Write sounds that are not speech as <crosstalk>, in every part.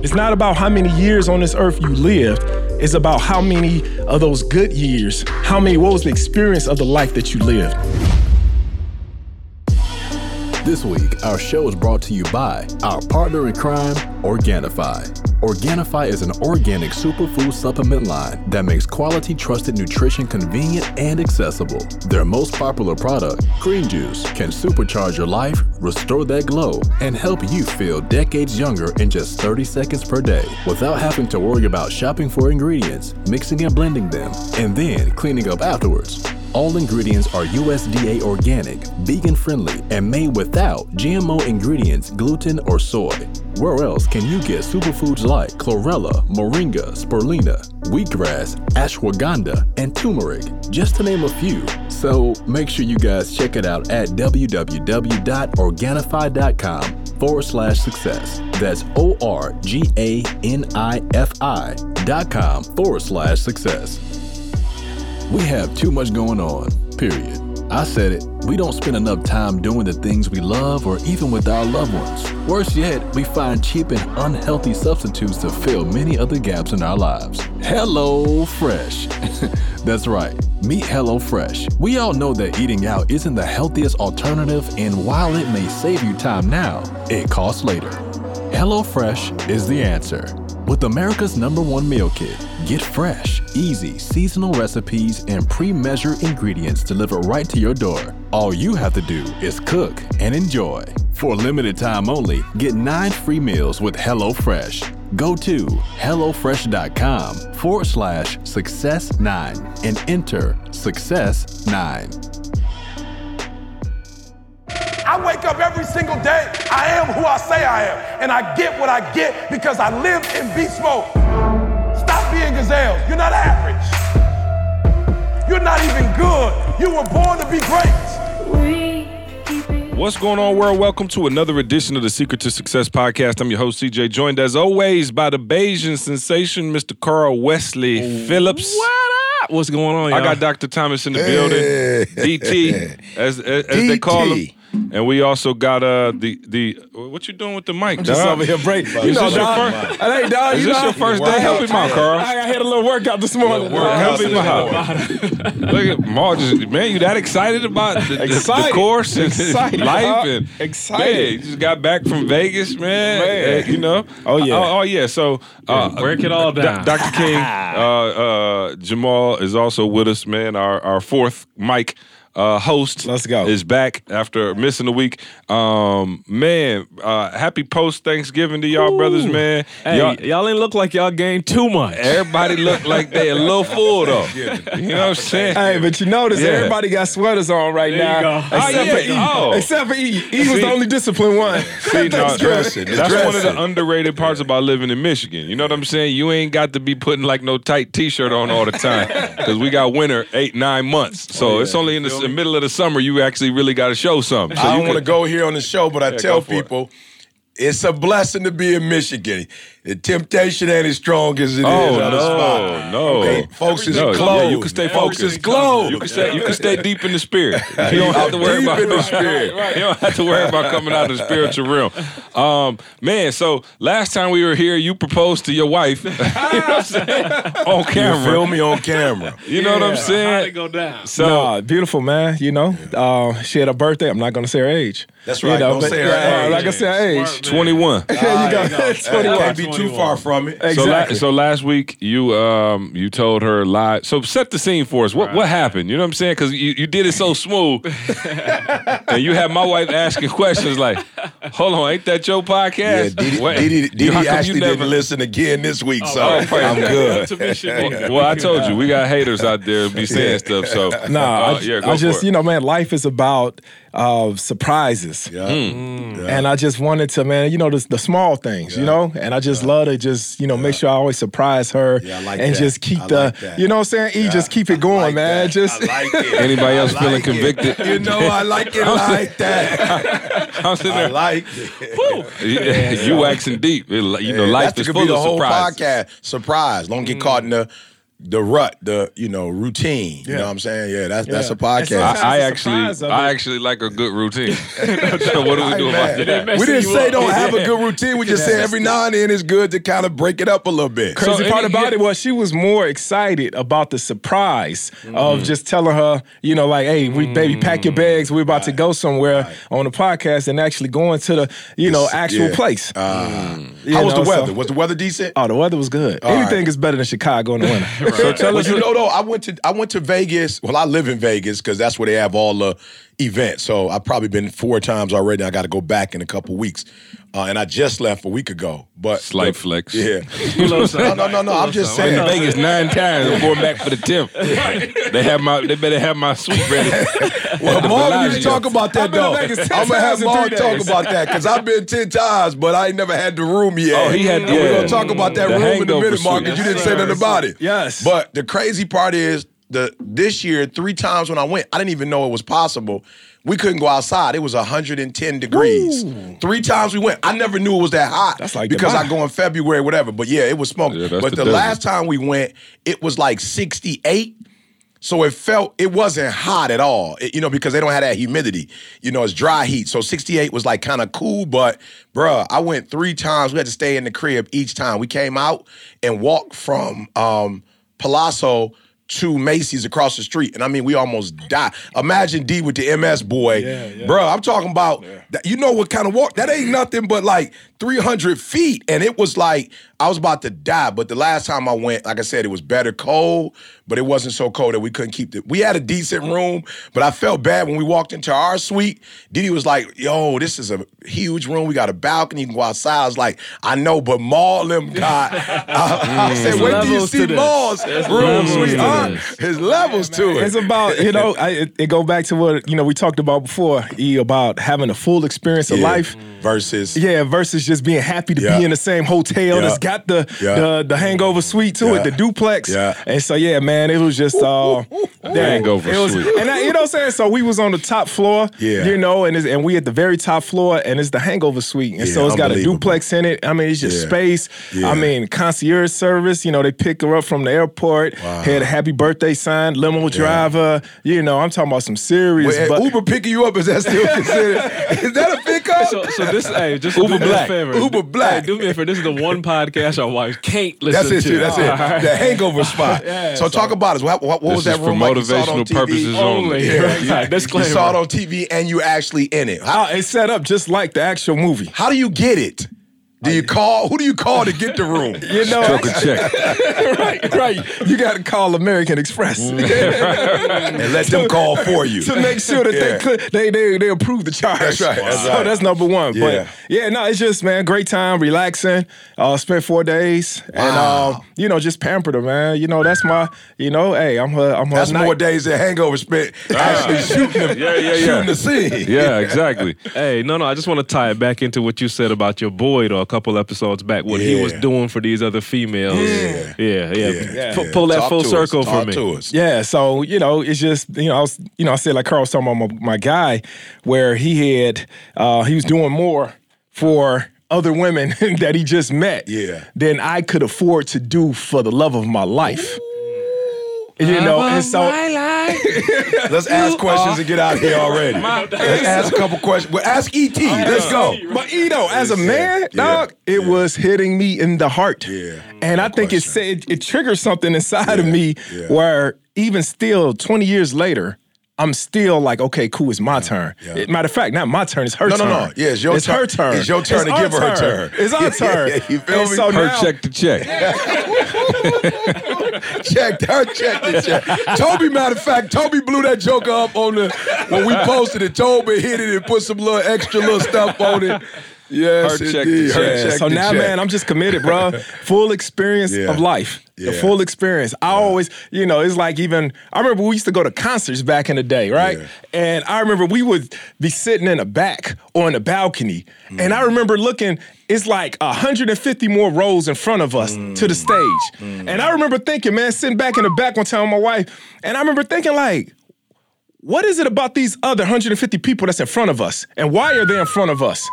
It's not about how many years on this earth you lived. It's about how many of those good years, how many, what was the experience of the life that you lived. This week, our show is brought to you by our partner in crime, Organifi. Organifi is an organic superfood supplement line that makes quality, trusted nutrition convenient and accessible. Their most popular product, Green Juice, can supercharge your life, restore that glow, and help you feel decades younger in just 30 seconds per day without having to worry about shopping for ingredients, mixing and blending them, and then cleaning up afterwards. All ingredients are USDA organic, vegan friendly, and made without GMO ingredients, gluten, or soy. Where else can you get superfoods like chlorella, moringa, spirulina, wheatgrass, ashwagandha, and turmeric, just to name a few? So make sure you guys check it out at www.organifi.com forward slash success. That's O R G A N I F I dot com forward slash success. We have too much going on, period. I said it, we don't spend enough time doing the things we love or even with our loved ones. Worse yet, we find cheap and unhealthy substitutes to fill many other gaps in our lives. Hello Fresh. <laughs> That's right, meet Hello Fresh. We all know that eating out isn't the healthiest alternative, and while it may save you time now, it costs later. HelloFresh is the answer. With America's number one meal kit, get fresh, easy, seasonal recipes and pre measured ingredients delivered right to your door. All you have to do is cook and enjoy. For a limited time only, get nine free meals with HelloFresh. Go to HelloFresh.com forward slash success9 and enter success9. I wake up every single day. I am who I say I am. And I get what I get because I live in beast mode. Stop being gazelles. You're not average. You're not even good. You were born to be great. What's going on, world? Welcome to another edition of the Secret to Success podcast. I'm your host, CJ, joined as always by the Bayesian sensation, Mr. Carl Wesley Phillips. What up? What's going on, y'all? I got Dr. Thomas in the building, DT, as, as, as they call him. And we also got uh the the what you doing with the mic? just dog? over here break. You Is know, this your dog. first- Hey, dog. Is you this know, your first day? Help him out, Carl. I, I had a little workout this morning. Help him out. Look at Maul just man, you that excited about the, the- the course and <laughs> Excited, life dog. and Excited. Man, you just got back from Vegas, man. Man. Uh, you know. Oh, yeah. Oh, oh, yeah. So uh, break it all Do- down. Dr. King, <laughs> uh, uh, Jemal is also with us, man. Our our fourth mic. Uh, host Let's go. is back after missing a week. Um, man, uh, happy post Thanksgiving to y'all, brothers, man. Hey, Y'all- y'all, ain't look like y'all gained too much. Everybody <laughs> look like they a little full though. <laughs> You know what I'm saying? Hey, but you notice Yeah. everybody got sweaters on right There you now. go. Except Oh, yeah. for E. Oh. Except for E. E was See- the only disciplined one. <laughs> See, no, Thanksgiving. that's one of the underrated parts about living in Michigan. You know what I'm saying? You ain't got to be putting like no tight T-shirt on all the time because we got winter eight nine months. So it's only in the s- middle of the summer you actually really got to show something. So I don't want to go here on the show, but I Yeah, tell for it. people it's a blessing to be in Michigan. The temptation ain't as strong as it is Oh on the spot. no, no, Okay, folks is no, closed. Yeah, you can stay Folks focused. is closed. You can stay. You can stay deep in the spirit. <laughs> You don't have to worry Deep about in the spirit. <laughs> You don't have to worry about coming out of the spiritual realm. Um, man, so last time we were here, you proposed to your wife. <laughs> you know what I'm saying? On You camera. feel me on camera. You know what I'm How'd it saying? go down? So Nah, beautiful man. You know, uh, she had a birthday. I'm not gonna say her age. That's You right, know, don't but- say her yeah, age. Like I'm not gonna say her age. Smart man. 21. There you go. That 21. Can't be too far from it. So, la- Exactly. so last week you um you told her lie. So set the scene for us. What what happened? You know what I'm saying? Because you, you did it so <laughs> smooth, <laughs> and you had my wife asking questions like, "Hold on, ain't that your Yeah, podcast?" Didi, Wait, Didi, you- Didi how you actually never- didn't listen again this week, so oh, I'm God. good. To be sure. Well, I told you we got haters out there be saying stuff. So Nah, uh, I, yeah, I just, for it. you know, man, life is about uh, surprises. Yeah. And I just wanted to, man, you know, the, the small things, you know, and I just love to just, you know, make sure I always surprise her Yeah, I like and that. just keep I the, like you know what I'm saying? E, just keep it I going, like man. that. Just I like it. <laughs> Anybody else I feeling it. convicted? You know, I like it <laughs> like that. <laughs> I'm sitting I there. like it. you waxing deep. It- You know, Yeah, life that is could full be the of whole surprises. podcast. Surprise. Don't get caught in the the rut, the you know routine. You know what I'm saying? Yeah, that's that's a podcast. I, I actually, I actually like a good routine. <laughs> <laughs> so what do we do man. about that? we didn't say up. don't have a good routine. We just said every now and then it's good to kind of break it up a little bit. Crazy So part any- about yeah. it was she was more excited about the surprise Mm-hmm. of just telling her, you know, like, hey, we baby, pack your bags. We're about to go somewhere on the podcast and actually going to the, you know, actual Yeah. place. Uh, You how was know, the weather? so- was the weather decent? oh, the weather was good. Anything is better than Chicago in the winter. <laughs> So tell us, you know, though, I went to I went to Vegas. Well, I live in Vegas because that's where they have all the events. So I've probably been four times already. I got to go back in a couple weeks, uh, and I just left a week ago. But Slight flex. Yeah. <laughs> no, no, no, no. I'm just Been saying. to Vegas nine times. I'm going back for the tenth. They have my. They better have my suite ready. <laughs> Well, The Marvin, you Bellagio. talk about that I've been to though. Vegas 10 I'm gonna have times in Marvin three talk about that because I've been ten times, but I ain't never had the room yet. Oh, he had- And We're gonna talk about that The room in a hangover minute, Mark, because suite. you didn't say nothing about it. Yes. But the crazy part is the this year, three times when I went, I didn't even know it was possible. We couldn't go outside. It was 110 degrees. Three times we went. I never knew it was that hot. That's like because Dubai. I go in February, whatever. But yeah, it was smoking. Yeah, but the the, last time we went, it was like 68. So it felt it wasn't hot at all, It- you know, because they don't have that humidity. You know, it's dry heat. So 68 was like kind of cool, but bruh, I went three times. We had to stay in the crib each time. We came out and walked from um, Palazzo to Macy's across the street, and I mean, we almost died. Imagine D with the MS boy, bro. I'm talking about that. You know what kind of walk? That ain't nothing but like 300 feet, and it was like I was about to die. But the last time I went, like I said, it was better cold, but it wasn't so cold that we couldn't keep it. We had a decent room, but I felt bad when we walked into our suite. Didi was like, "Yo, this is a huge room. We got a balcony. You can go outside." I was like, "I know, but Maul them <laughs> got." I, I mm. said, "Wait till you see to. Maul's room, levels to His levels to it." It's about you know I, it, it go back to what you know we talked about before e about having a full experience of Yeah. life. versus Yeah, versus just being happy to Yeah. be in the same hotel Yeah. that's got the, Yeah. the the hangover suite to Yeah. it, the duplex. Yeah. And so yeah, man, it was just uh <laughs> that- Hangover it was, suite. And I, you know what I'm saying? So we was on the top floor. Yeah. You know, and it's, and we at the very top floor, and it's the hangover suite. And Yeah, so it's got a duplex in it. I mean, it's just Yeah. space. Yeah. I mean, concierge service, you know, they pick her up from the airport, had a happy birthday sign, limo driver. You know, I'm talking about some serious Wait, but Uber picking you up is that still <laughs> considered? Is that a pickup? So, so this, hey, just Uber do me Black. a favor. Uber Black. Hey, do me a favor. This is the one podcast our wives can't listen That's it, to. too. That's it. The hangover spot. <laughs> so, talk about it. What, what, what was that that is for room like? You saw it on motivational TV? purposes only. Yeah, Yeah, you, you saw it on TV and you actually in it. How, uh, it's set up just like the actual movie. how do you get it? Do you call? Who do you call to get the room? <laughs> You know, Stroke a check. <laughs> right, right. You got to call American Express <laughs> and let them call for you. to make sure that Yeah. they could they they they approve the charge. That's right, that's so right. that's number one. Yeah. But yeah, no, it's just man, great time, relaxing. Uh, spent four days, and Wow. uh, you know, just pampered her, man. You know, that's my, you know, hey, I'm her, I'm her. That's night. more days than hangover spent actually shooting the, Yeah, yeah, yeah. shooting the scene. Yeah, exactly. Hey, no, no. I just want to tie it back into what you said about your boy, though, a couple episodes back, what he was doing for these other females. Yeah. yeah, yeah. Yeah. Pu- pull that Talk full to us. circle Talk for me. to us. Yeah, so you know, it's just you know, I was you know, I said like Carl was talking about my, my guy, where he had uh, he was doing more for other women <laughs> that he just met, Yeah. than I could afford to do for the love of my life. You know, and so <laughs> Let's ask questions and get out of here already. Let's ask a couple questions. Well, ask ET. Let's go. But Ito, as a man, yeah, dog, it yeah. was hitting me in the heart. Yeah, And I no think it said it triggered something inside of me yeah. where even still, 20 years later, I'm still like, okay, cool, it's my turn. yeah. Matter of fact, not my turn, it's her turn. No, no, no. Yeah, it's your it's turn. her turn. It's your turn to give her her turn. It's our <laughs> turn. yeah, you feel And me? So Her now, check to check. <laughs> check her check to check. Toby, matter of fact, Toby blew that joker up on the when we posted it. Toby hit it and put some little extra little stuff on it. Yes, Her check indeed. Her check. so now, check. man, I'm just committed, bro. <laughs> Full experience Yeah. of life. Yeah. The full experience. I always, you know, it's like even I remember we used to go to concerts back in the day, right? Yeah. And I remember we would be sitting in the back or in the balcony, and Mm. I remember looking. It's like 150 more rows in front of us Mm. to the stage, and I remember thinking, man, sitting back in the back one time with my wife, and I remember thinking like. What is it about these other 150 people that's in front of us? And why are they in front of us?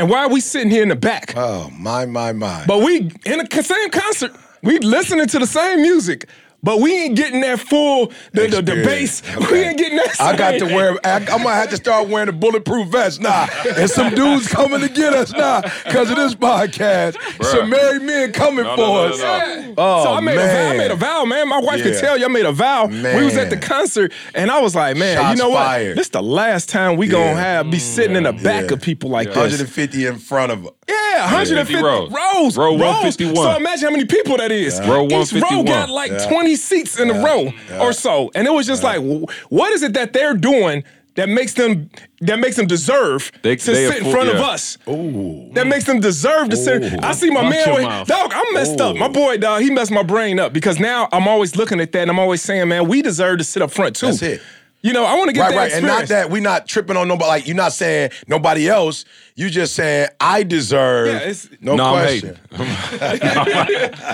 And why are we sitting here in the back? Oh my my my. But we in the same concert, we listening to the same music, but we ain't getting that full the the, the base. Okay. We ain't getting that. Same. I got to wear. I, am gonna have to start wearing a bulletproof vest now. Nah. and some dudes coming to get us now nah, because of this podcast. Bruh. Some married men coming no, for no, no, us. Oh so I made, man. A vow, I made a vow, man. My wife yeah. can tell you I made a vow. Man. We was at the concert and I was like, man, Shots you know what? Fired. This the last time we yeah. gonna have be sitting in the mm. back of people like 150 in front of us. Yeah, 150 rows. Rows. Row 151. So imagine how many people that is. Row 151. Each row got like 20 seats in yeah. a row yeah. or so. And it was just yeah. like, what is it that they're doing that makes them that makes them deserve they, to they sit in front yeah. of us. Ooh. That makes them deserve to Ooh. sit. I see my Watch man, with, dog. I'm messed Ooh. up. My boy, dog. He messed my brain up because now I'm always looking at that and I'm always saying, man, we deserve to sit up front too. That's it. You know, I want to get Right, that right. And not that we're not tripping on nobody. Like you're not saying nobody else. You just saying I deserve. Yeah, it's- no, No, I'm question. hating. <laughs>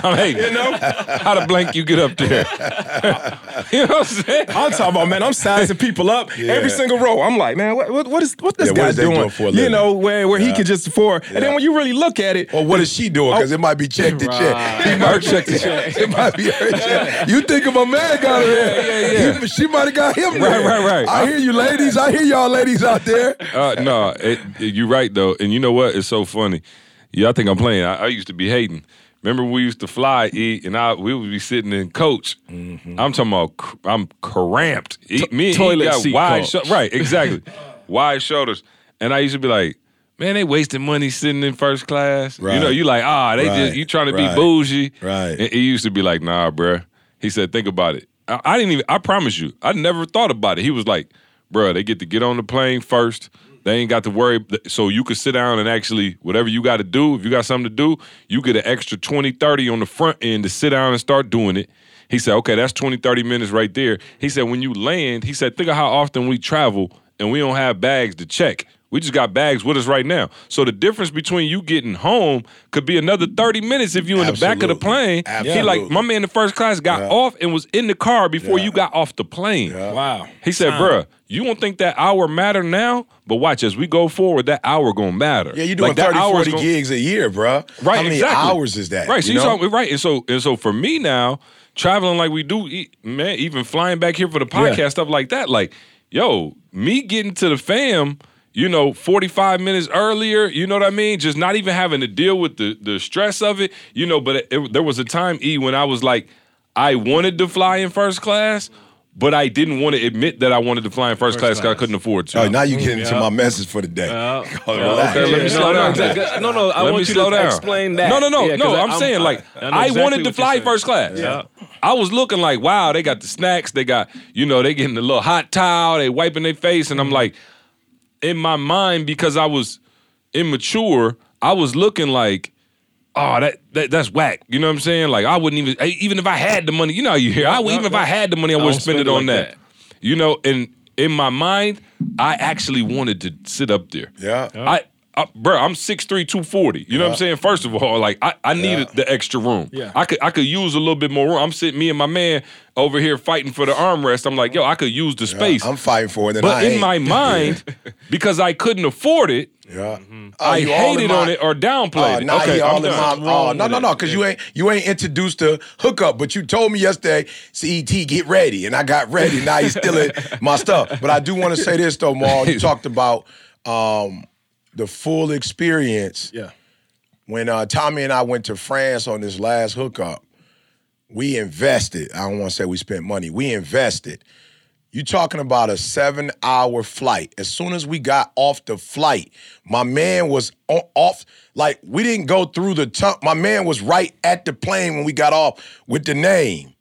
I'm hating. You know how the blank you get up there? <laughs> you know what I'm saying? I'm talking about, man. I'm sizing people up every single row. I'm like, man, what, what, what is what this Yeah, guy is doing? doing for a you know, where where he could just afford. And then when you really look at it, Or what is she doing? Because it might be check to check. He might check to check. <laughs> It might be her check. You think of my man got her there. Yeah, yeah, He- she might have got him there. Right, right, right. I hear you, ladies. I hear y'all ladies out there. Uh, no, it, it- you're right though, and you know what? It's so funny. Y'all think I'm playing? I, I used to be hating. Remember we used to fly, eat, and I we would be sitting in coach. Mm-hmm. I'm talking about cr- I'm cramped. Me and toilet got seat wide shoulders. Right, exactly. <laughs> wide shoulders. And I used to be like, man, they wasting money sitting in first class. You know, you like, ah, they Right. just you trying to be Right. bougie. Right. And he used to be like, nah, bruh. He said, think about it. I, I didn't even. I promise you, I never thought about it. He was like, bruh, they get to get on the plane first. They ain't got to worry. So you could sit down and actually, whatever you got to do, if you got something to do, you get an extra 20, 30 on the front end to sit down and start doing it. He said, okay, that's 20, 30 minutes right there. He said, when you land, he said, think of how often we travel and we don't have bags to check. We just got bags with us right now. So the difference between you getting home could be another 30 minutes if you in the back of the Absolutely. plane. He like, my man in the first class got off and was in the car before you got off the plane. wow. He said, bruh, you won't think that hour matter now, but watch as we go forward, that hour gonna matter. Yeah, you doing Like, 30, hour's 40 gon- gigs a year, bruh. Right, How many exactly. hours is that? Right, so you you know? talking right, and so and so for me now, traveling like we do, e- man, even flying back here for the podcast, stuff like that, like, yo, me getting to the fam, you know, forty five minutes earlier, you know what I mean? Just not even having to deal with the the stress of it, you know. But it, it- there was a time, E, when I was like, I wanted to fly in first class. But I didn't want to admit that I wanted to fly in first, class because I couldn't afford to. Oh, now you getting into my message for the day. Oh, <laughs> relax. Okay, let me slow no, down. no. No, no, I Let want me you slow to down. explain that. No, no, no, Yeah, 'cause no. I- I'm, I'm- saying like I I, exactly wanted to fly first class. Yeah. I was looking like, wow, they got the snacks, they got, you know, they getting the little hot towel, they wiping their face, and I'm mm-hmm. like, in my mind, because I was immature, I was looking like, oh, that, that that's whack. You know what I'm saying? Like I wouldn't even, even if I had the money, you know, how you hear, I would, even if I had the money, I don't wouldn't spend it spend it on like that. You know, and in my mind, I actually wanted to sit up there. Yeah. I, I bro, I'm 6'3", 240. You know what I'm saying? First of all, like I, I needed the extra room. Yeah. I could I could use a little bit more room. I'm sitting, me and my man over here fighting for the armrest. I'm like, yo, I could use the space. I'm fighting for it. And but I in ain't. my <laughs> mind, because I couldn't afford it, Yeah. Uh, I you all in hated my- on it or downplayed Oh, it. Uh, okay, all I'm in done. my, oh, no, no, no, because you ain't you ain't introduced to hookup, but you told me yesterday, CET, get ready, and I got ready. Now you stealing <laughs> my stuff. But I do want to say this though, Maul. You <laughs> talked about um, the full experience Yeah. when uh, Tommy and I went to France on this last hookup. We invested. I don't want to say we spent money. We invested. You talking about a seven hour flight. As soon as we got off the flight, my man was o- off. Like, we didn't go through the tunnel. My man was right at the plane when we got off with the name.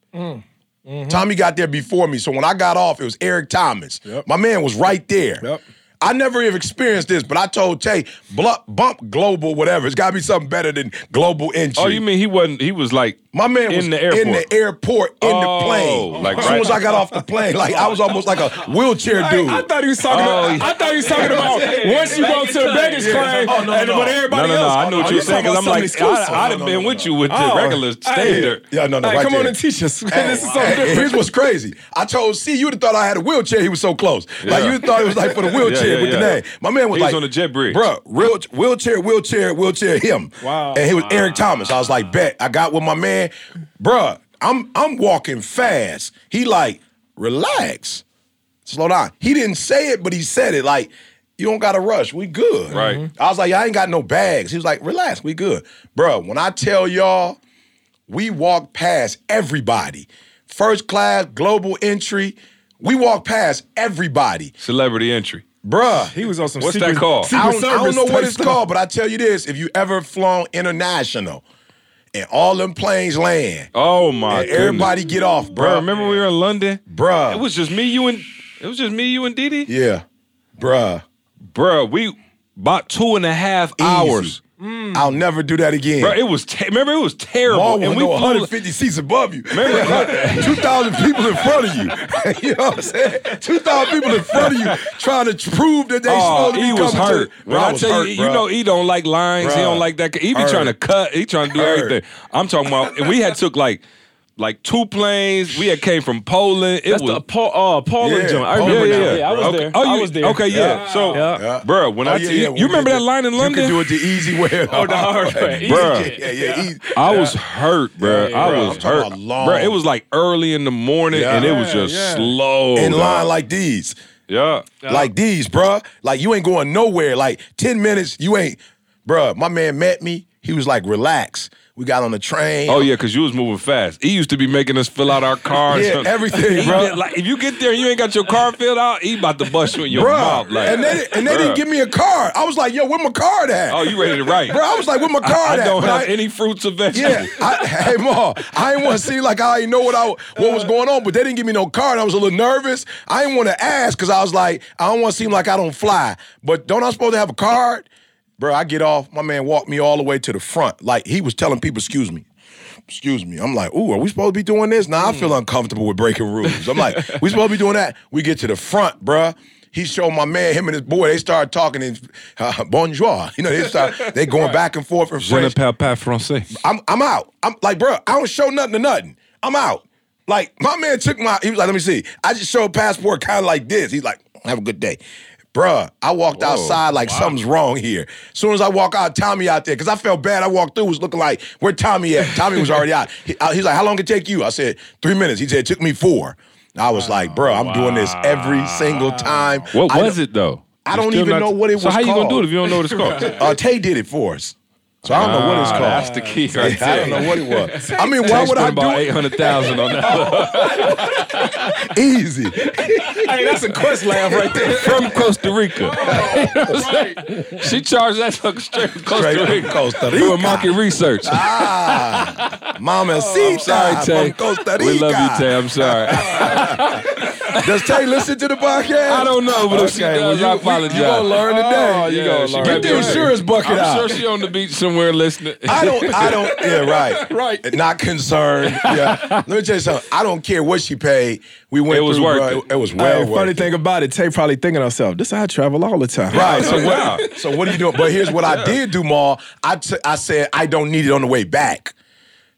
Tommy got there before me. So when I got off, it was Eric Thomas. My man was right there. Yep. I never have experienced this, but I told Tay, blu- bump global, whatever. It's got to be something better than global entry. Oh, you mean he wasn't? He was like My man in was the airport. in the airport in Oh, the plane. like as soon right- as I got off the plane, like I was almost like a wheelchair dude. I, I thought he was talking. Oh, about, I thought he was talking about once you go to the baggage claim, Oh, no, and no. but No, everybody no, no. else. I knew what oh, you were saying because I'm like, I, I'd have been with you with the Oh, regular hey, standard. yeah, no, no, right come on and teach us. <laughs> this is so Hey, different. here's what's crazy. I told C, you'd have thought I had a wheelchair. He was so close. Like you thought it was like for the <laughs> wheelchair Yeah, yeah, with the name. My man was He was like on the jet bridge. bro. Real wheelchair, wheelchair, wheelchair. Him. Wow. And he was Eric Thomas. I was like, bet. I got with my man, bruh. I'm I'm walking fast. He like, relax, slow down. He didn't say it, but he said it like, you don't gotta rush. We good. Right. Mm-hmm. I was like, I ain't got no bags. He was like, relax, we good. Bro, when I tell y'all, we walk past everybody. First class, global entry. We walk past everybody. Celebrity entry. Bruh. He was on some What's secret, that called? I don't, I don't know what it's stuff. called, but I tell you this: if you ever flown international, and all them planes land, Oh my and everybody get off, Bro, bruh. remember we were in London? Bruh. It was just me, you, and it was just me, you, and Didi. Yeah, bruh. Bruh, we about two and a half hours. Mm. I'll never do that again. Bro, it was te- remember it was terrible. Mall and we no flew, 150 seats above you. Remember- <laughs> 2,000 people in front of you. <laughs> you know what I'm saying? 2,000 people in front of you trying to prove that they Oh, supposed to be he was coming hurt. to. Bro, I, was tell hurt, you, you know, he don't like lines. He don't like that. He be Hurt. trying to cut. He trying to do Hurt. everything. I'm talking about. And we had took like, like two planes. We had came from Poland. It That's was. the Paul, uh, Paul Yeah, and John. I Paul remember and now. John. Yeah, I was okay. there. Oh, you, I was there. Okay, yeah. So, Yeah. Yeah. bro, when Oh, I yeah, tell you, you remember did that line in London? You could do it the easy way. <laughs> Oh, the hard way. <laughs> Easy. Bruh. Yeah, yeah. I was hurt, bro. yeah, I was I'm hurt, long. bro. It was like early in the morning, Yeah. and it was just Yeah, yeah. slow. in dog. line like these. yeah. Like these, bruh. Like you ain't going nowhere. Like 10 minutes, you ain't. Bruh, my man met me. He was like, relax. We got on the train. Oh yeah, because you was moving fast. He used to be making us fill out our cars. Yeah, <laughs> everything, bro. did- like if you get there and you ain't got your car filled out, he about to bust you in your Bruh. mouth. Like, and they, and they didn't give me a card. I was like, yo, where my card at? Oh, you ready to write? Bro, I was like, where my I, card I at? don't But have I- any fruits or vegetables. Yeah, I, hey Ma, I didn't want to seem like I didn't know what I what was going on, but they didn't give me no card. I was a little nervous. I didn't want to ask because I was like, I don't want to seem like I don't fly. But don't I supposed to have a card? Bro, I get off. My man walked me all the way to the front. Like he was telling people, excuse me. Excuse me. I'm like, ooh, are we supposed to be doing this? Now I feel uncomfortable with breaking rules. I'm like, we supposed to be doing that? We get to the front, bruh. He showed my man, him and his boy, they started talking in uh, bonjour. You know, they start they <laughs> going back and forth in Je ne French. parle pas français. I'm I'm out. I'm like, bro, I don't show nothing to nothing. I'm out. Like my man took my. He was like, let me see. I just showed passport kind of like this. He's like, have a good day. Bruh, I walked outside like something's wrong here. As soon as I walk out, Tommy out there, because I felt bad. I walked through, was looking like, where Tommy at? Tommy was already out. He, uh, he's like, how long it take you? I said, three minutes. He said, it took me four. I was like, bro, I'm doing this every single time. What I was it though? I You don't still even know what it was. so was how you gonna do it if you don't know what it's <laughs> called? Uh, Tay did it for us. So I don't know what it's Ah, called. That's the key right I there. don't know what it was. <laughs> I mean, why Tay would I spent about do eight it? hundred thousand on that <laughs> Easy. <laughs> Hey, that's a quest laugh right there. from Costa Rica. You know what I'm she charged that sucker straight from Costa Straight from Rica. Costa Doing market research. Ah, Mama I'm sorry, Tay. from Costa Rica. We love you, Tay. I'm sorry. Does Tay listen to the podcast? I don't know, but if she Okay, well, does, you- I apologize. You gonna learn today. Oh, you gonna she learn. might Get be the insurance bucket I'm out. sure she on the beach somewhere listening. I don't. I don't. <laughs> Yeah, right. Right. Not concerned. Yeah. Let me tell you something. I don't care what she paid. We went. It was through, worth bro. it. It was well Hey, worth funny it. thing about it, Tay probably thinking herself, this I travel all the time. Right. So Wow. what? So what are you doing? But here's what I did do, Ma. I t- I said I don't need it on the way back,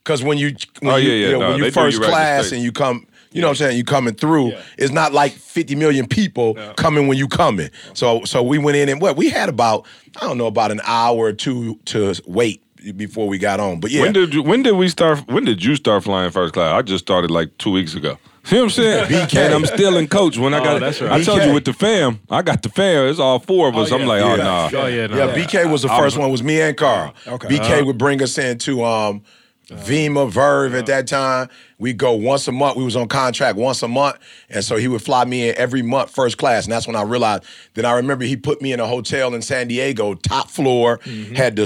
because when you when Oh, you, yeah, yeah, you know, no, when you first you right class and you come, you know what I'm saying, you coming through. It's not like 50 million people coming when you coming. So so we went in and what we had about I don't know about an hour or two to wait before we got on. But yeah, When did you, when did we start? When did you start flying first class? I just started like two weeks ago. See what I'm saying? <laughs> BK. And I'm still in coach. When I got, that's right. I told you with the fam, I got the fam. It's all four of us. I'm like, oh yeah. nah. Oh yeah, no. Yeah, BK was the first one. Was me and Carl. Okay. BK would bring us into um, Vemma Verve at that time. We go once a month. We was on contract once a month, and so he would fly me in every month, first class. And that's when I realized. Then I remember he put me in a hotel in San Diego, top floor, had the,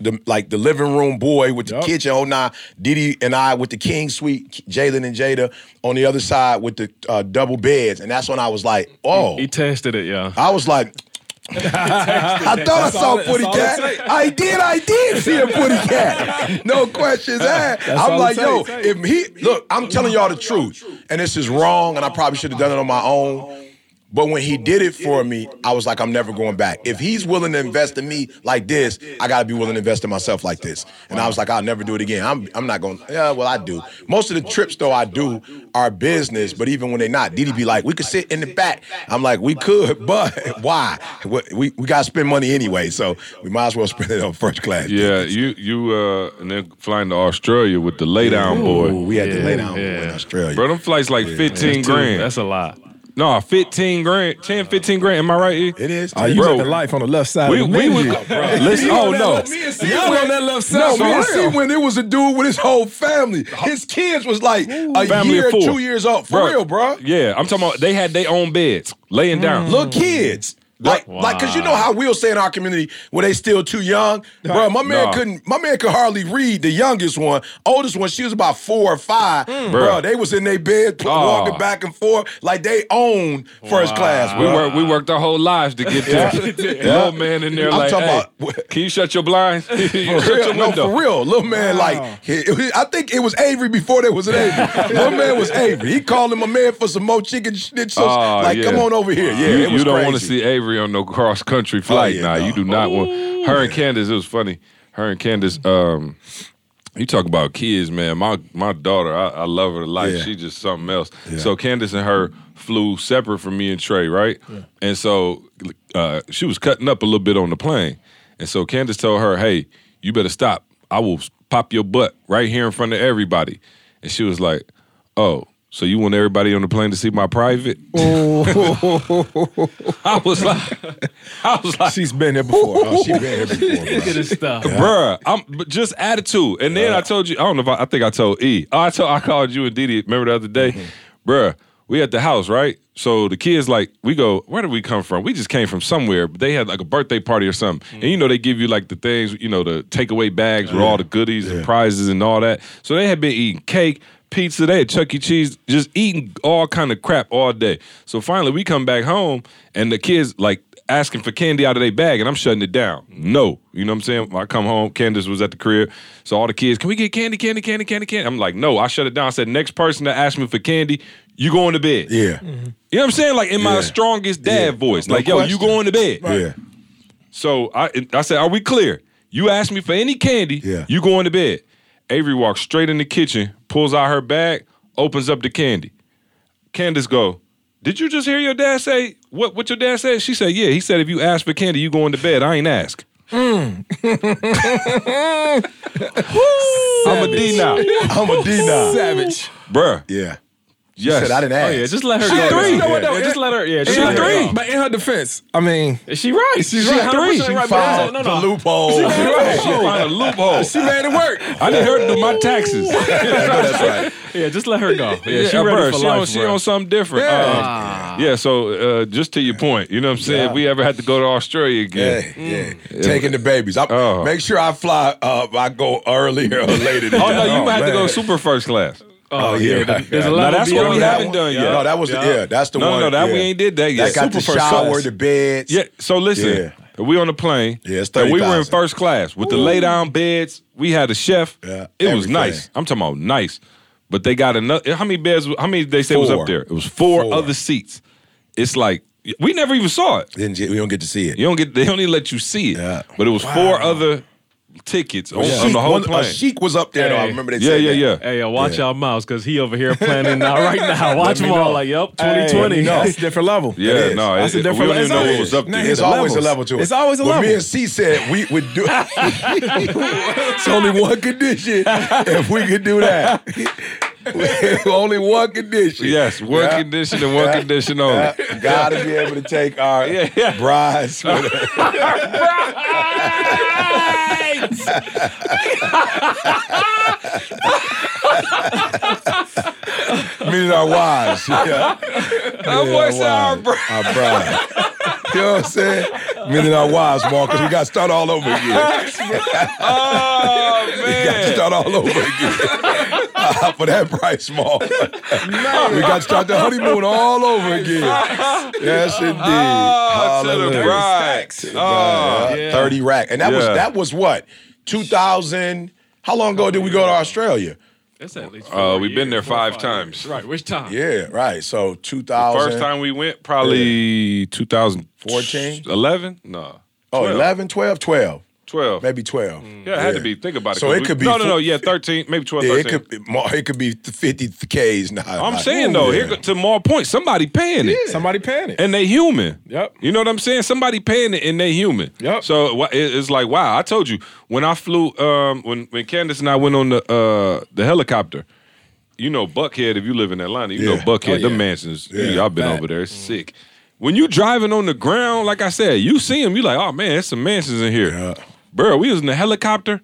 the like the living room boy with the kitchen. Oh nah, Didi and I with the king suite, Jalen and Jada on the other side with the uh, double beds, and that's when I was like, oh. He tested it, yeah. I was like, I thought I saw a footy that's all it cat. I did, I did see a footy cat. No questions eh? asked. I'm like, yo, if he look, I'm telling y'all the truth, and this is wrong, and I probably should have done it on my own. But when he did it for me, I was like, I'm never going back. If he's willing to invest in me like this, I gotta be willing to invest in myself like this. And I was like, I'll never do it again. I'm I'm not going. Yeah, well, I do. Most of the trips though I do are business, but even when they're not, Didi be like, we could sit in the back. I'm like, we could, <laughs> but <laughs> why? We we gotta spend money anyway, so we might as well spend it on first class. Yeah, you you uh and then flying to Australia with the lay down boy. Ooh, we had to Yeah, lay down yeah. in Australia. Bro, them flights like 15 That's two- grand. That's a lot. No, 15 grand, 10, 15 grand. Am I right? E? it is. Oh, you Bro. living life on the left side We, of the we menu. was, listen, oh no. left- me and C Y'all went- on that left side No, for me and C when it was a dude with his whole family. His kids was like a Family year, of four. two years old. For real, bro. Yeah, I'm talking about they had their own beds laying down. Little kids. Like, like, cause you know how we'll say in our community where they still too young, bro. My man Nah. couldn't. My man could hardly read. The youngest one, oldest one, she was about four or five. Mm. Bro, they was in their bed Oh. walking back and forth like they own first class. We Bro. worked we worked our whole lives to get there. <laughs> <laughs> Little man in there I'm like, talking hey, about- can you shut your blinds? you <laughs> For shut real, your no, for real. Little man, like, he- he- I think it was Avery before there was an Avery. Little man was Avery. He called him a man for some more chicken schnitzel. Oh, like, yeah. come on over here. Yeah, you, it was you don't want to see Avery on no cross country flight. yeah, nah, no. you do not want. Her and Candace, it was funny. Her and Candace, um, you talk about kids, man. My my daughter, I, I love her to life. Yeah. She's just something else. So Candace and her flew separate from me and Trey, right? And so uh, she was cutting up a little bit on the plane, and so Candace told her, "Hey, you better stop. I will pop your butt right here in front of everybody." And she was like, "Oh." So you want everybody on the plane to see my private? <laughs> I was like, I was like, She's been there before. Oh, she been here before, bro. <laughs> Look at this stuff. Bruh, I'm but just attitude. And then I told you, I don't know if I, I think I told E. Oh, I told I called you and Didi. Remember the other day, mm-hmm. bruh. We at the house, right? So the kids like we go. Where did we come from? We just came from somewhere. But they had like a birthday party or something, and you know they give you like the things, you know, the takeaway bags with all the goodies and prizes and all that. So they had been eating cake, pizza. They had Chuck E. Cheese, just eating all kind of crap all day. So finally we come back home, and the kids like asking for candy out of their bag, and I'm shutting it down. No, you know what I'm saying? When I come home, Candace was at the crib, so all the kids, can we get candy, candy, candy, candy, candy? I'm like, no, I shut it down. I said, next person that asks me for candy, you going to bed. Yeah. Mm-hmm. You know what I'm saying? Like in my Yeah. strongest dad Yeah. voice, No like, yo, you going to bed. Yeah. So I I said, are we clear? You ask me for any candy, Yeah. you going to bed. Avery walks straight in the kitchen, pulls out her bag, opens up the candy. Candace go, did you just hear your dad say what what your dad said? She said, yeah. He said if you ask for candy, you going to bed. I ain't ask. Mm. <laughs> I'm a D now. I'm a D now. Savage. Bruh. Yeah. Yes. Said I didn't ask. Oh yeah, just let her She go. three. Yeah, You know what, though? just let her. Yeah, just In let her, her go. but in her defense, I mean, Is she right? She's right. 100% She right. but Found no, the no. loophole. She found a loophole. she made it work. I need her to do my taxes. <laughs> <laughs> That's right. Yeah, just let her go. Yeah, Yeah, she bruh, ready for she life. on, she bruh. on something different. Yeah, yeah so uh, just to your point, you know what I'm saying? If we ever had to go to Australia again. Yeah, yeah. Taking the babies. I, Oh. Make sure I fly. Uh, I go earlier or later. Than Oh, no, y'all. you had to go super first class. Oh, oh yeah, yeah, there's a right. lot Now, of that's what we haven't one? done yet. No, that was the, yeah. That's the No, one. no, no, that we ain't did that yet. That got the Super first shower, class. the beds. Yeah, so listen, we on the plane. Yeah, it's and we were in first class with the lay down beds. We had a chef. Yeah, it was nice. I'm talking about nice. But they got another. How many beds? How many they say was up there? It was four, Four. other seats. It's like we never even saw it. Didn't you- we don't get to see it. You don't get. They don't even let you see it. Yeah. But it was four other tickets on, on the whole one- plane. A sheik was up there though. I Hey. remember they yeah, said yeah, that. yeah. Hey, yo, watch y'all mouths because he over here planning uh, <laughs> now right now. Watch me them all know. like, yep, Hey, 2020. That's a different level. Yeah, is. no, That's it, a it- different we don't even know level. what was up Nah, there. it's It's always a level to it. It's always a but level. me and C said we would do. <laughs> <laughs> it's only one condition. If we could do that, <laughs> only one condition. Yes, one Yeah. condition and one condition only. Yeah, Gotta be able to take our Yeah, yeah. brides. <laughs> with. Meaning our wives. <laughs> Yeah. Boy said our bro- Our bride. You know what I'm saying? Meaning our wives, Mark, because we got to start all over again. Oh man. We got to start all over again. Uh, <laughs> for that price, Mark. <laughs> we got to start the honeymoon all over again. Yes, indeed. Oh, to the Hallelujah. bride. Oh, Yeah, 30 rack. And that was that was what? 2000 How long ago did we go to Australia? That's at least. Uh, we've been there four five times. Right. Which time? Yeah, right. So 2000. First time we went, probably 2014, 11? No. Oh, 12. 11, 12, 12. 12. Maybe 12. Yeah, it had to be. Think about it. So it we- could be No, no, no. Yeah, 13, maybe 12, Yeah, it could be more, it could be 50 Ks now. I'm Like, saying though, yeah. here to more point, somebody paying it. Somebody paying it. And they human. Yep. You know what I'm saying? Somebody paying it and they human. Yep. So it's like, wow, I told you, when I flew, um, when when Candace and I went on the uh, the helicopter, you know, Buckhead, if you live in Atlanta, you know Buckhead, Oh, the mansions. Yeah, y'all been fact. over there. It's sick. When you driving on the ground, like I said, you see them, you like, oh man, there's some mansions in here. Yeah. Bro, we was in the helicopter.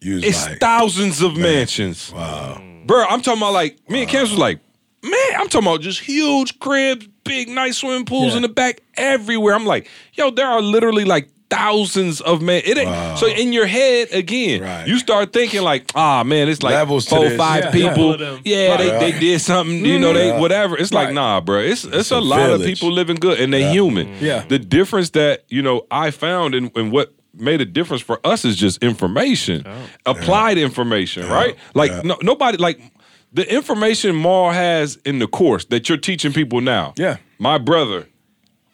You was It's like, thousands of mansions. wow. Bro, I'm talking about like me and Candace was like, man, I'm talking about just huge cribs, big nice swimming pools Yeah. in the back everywhere. I'm like, yo, there are literally like thousands of men. It ain't so in your head again. Right. You start thinking like, ah man, it's like Levels to four, this. five Yeah, people. yeah. Yeah, they, Right. they did something. You know, they whatever. It's like Right. nah, bro. It's it's, a a lot of village. people living good and they human. Yeah. The difference that you know I found and and what made a difference for us is just information, oh. applied information, right? Like Yeah. no, nobody like the information Maul has in the course that you're teaching people now. Yeah. my brother,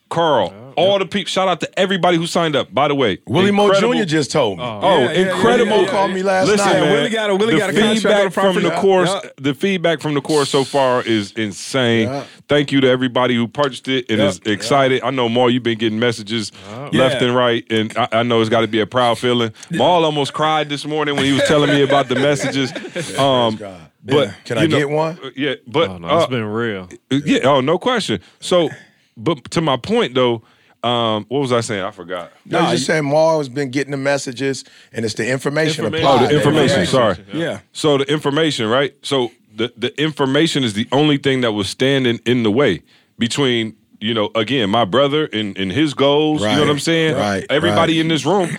Carl, all the people. Shout out to everybody who signed up. By the way, Willie Mo Jr. just told me. Oh, Yeah, yeah, incredible! yeah, yeah, called me last Listen, night. man, Willie got a- Willie the got a contract feedback from property. the course. yeah. The feedback from the course so far is insane. Yeah. Thank you to everybody who purchased it and Yeah. is excited. I know Maul, you've been getting messages left Yeah. and right, and I, I know it's got to be a proud feeling. Maul almost cried this morning when he was telling me about the messages. <laughs> Um, God. but Can I know- get one? uh, Yeah, but Oh no, uh, it's been real. yeah, oh no question. So, but to my point though, um, what was I saying? I forgot. No, you just saying Maul has been getting the messages, and it's the information, Information. applied. Oh, the information. Right. Sorry. Yeah. So the information, right? So the the information is the only thing that was standing in the way between you know again my brother and, and his goals. You know what I'm saying? right, Everybody right. in this room,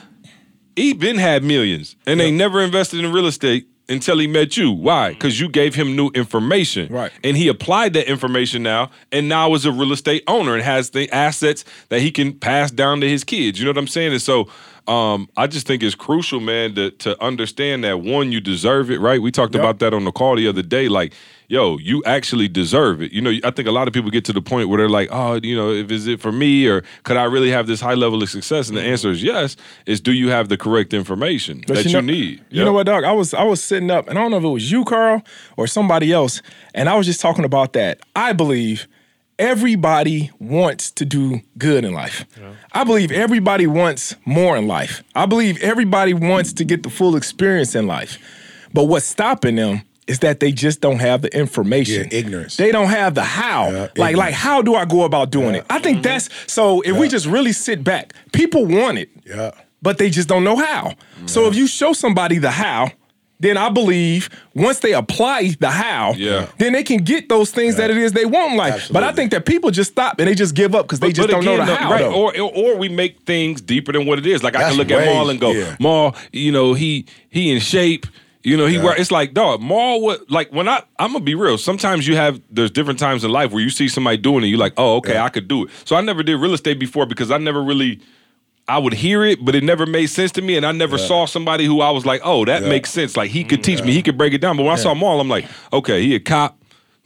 he been had millions and they never invested in real estate. Until he met you. Why? Because you gave him new information. Right. And he applied that information now, and now is a real estate owner and has the assets that he can pass down to his kids. You know what I'm saying? And so um, I just think it's crucial, man, to, to understand that one, you deserve it, right? We talked about that on the call the other day. Like, yo, you actually deserve it. You know, I think a lot of people get to the point where they're like, oh, you know, if is it for me or could I really have this high level of success? And the answer is yes. Is do you have the correct information But that you, know- need? You know what, dog? I was I was sitting up, and I don't know if it was you, Carl, or somebody else, and I was just talking about that. I believe everybody wants to do good in life. I believe everybody wants more in life. I believe everybody wants to get the full experience in life. But what's stopping them is that they just don't have the information. Yeah, ignorance. They don't have the how. Yeah, like, like how do I go about doing it? I think mm-hmm. that's so if we just really sit back, people want it Yeah. but they just don't know how. Mm-hmm. So if you show somebody the how, then I believe once they apply the how, Yeah. then they can get those things that it is they want in life. But I think that people just stop and they just give up because they just don't know the though, how. right? though. Or, or or we make things deeper than what it is. Like I can look at way- Maul and go, yeah. Maul, you know, he he in shape. You know, he work. It's like dog. Maul, what? Like when I, I'm gonna be real. Sometimes you have there's different times in life where you see somebody doing it. You're like, oh, okay, I could do it. So I never did real estate before because I never really. I would hear it, but it never made sense to me, and I never saw somebody who I was like, "Oh, that makes sense." Like he could mm, teach me, he could break it down. But when I saw Maul, I'm like, "Okay, he a cop.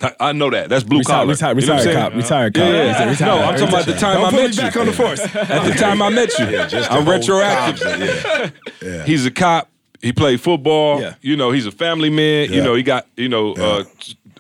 I- I know that. That's blue Retired, collar. retired, You know retired cop, retired cop. Yeah, yeah, Retired, retired, No, I'm talking about the time Don't I put met me you. back on the force. At the <laughs> time I met you, just I'm retroactive. cops, yeah. He's a cop. He played football. Yeah. You know, he's a family man. You know, he got you know uh,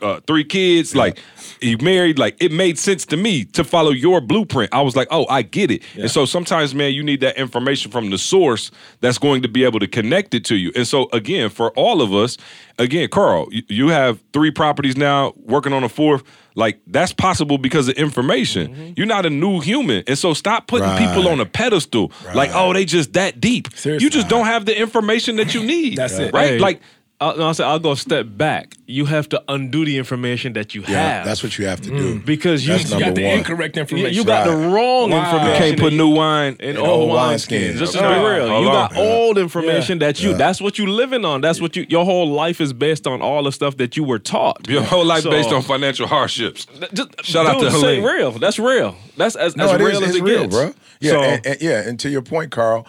uh, three kids. Like he married. Like it made sense to me to follow your blueprint. I was like, oh, I get it. And so sometimes, man, you need that information from the source that's going to be able to connect it to you. And so again, for all of us, again, Carl, you, you have three properties now, working on a fourth. Like that's possible because of information. Mm-hmm. You're not a new human, and so stop putting people on a pedestal. Like, oh, they just that deep. Seriously. You just don't have the information that you need. That's it. right? Hey, Like, I'll, no, I'll say I'll go a step back. You have to undo the information that you Yeah, have. that's what you have to do. Mm. because you, you You got number the one. incorrect information. you got the wrong Wow. information. You can't put new wine. in old old wineskins. wineskins. Just to be real, Hold you on. got old information that you. Yeah. That's what you living on. That's what you. Your whole life is based on all the stuff that you were taught. Your whole life So- based on financial hardships. Just, Shout out dude, to say Helene. real. That's real. That's as, No, as it real is. as It's it real, gets, bro. Yeah, So, and, and- yeah, and to your point, Carl,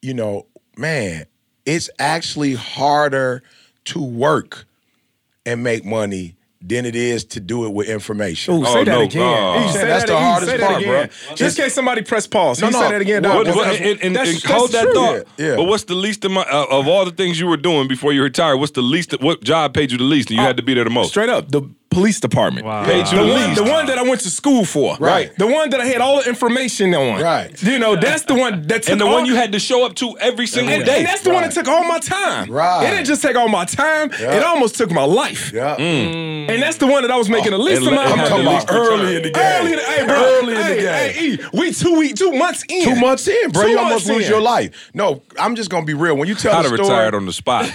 you know, man, it's actually harder to work and make money than it is to do it with information. Ooh, Oh, say that no, again. uh, say That's that the again. hardest part, bro. Just in case somebody press pause. No, you no. say that again. What- What, what, and, and, that's- and that's hold that thought. Yeah, yeah. But what's the least amount uh, of all the things you were doing before you retired? What's the least? What job paid you the least, and you had to be there the most? Straight up, the police department. Wow. Paid you The the one, the one that I went to school for. Right. The one that I had all the information on. Right. You know, that's the one that took and the all, one you had to show up to every single and, day. and that's the one that took all my time. Right. It didn't just take all my time. Yeah. It almost took my life. Yeah. Mm. Mm. And that's the one that I was making the least amount let- of I'm money. talking about early in the game. Early in the, hey, bro, Early in the hey, game. Hey, E, we two week, two months in. Two months in, bro. Two you almost lose in. your life. No, I'm just gonna be real. When you tell I'd the have story, retired on the spot. <laughs>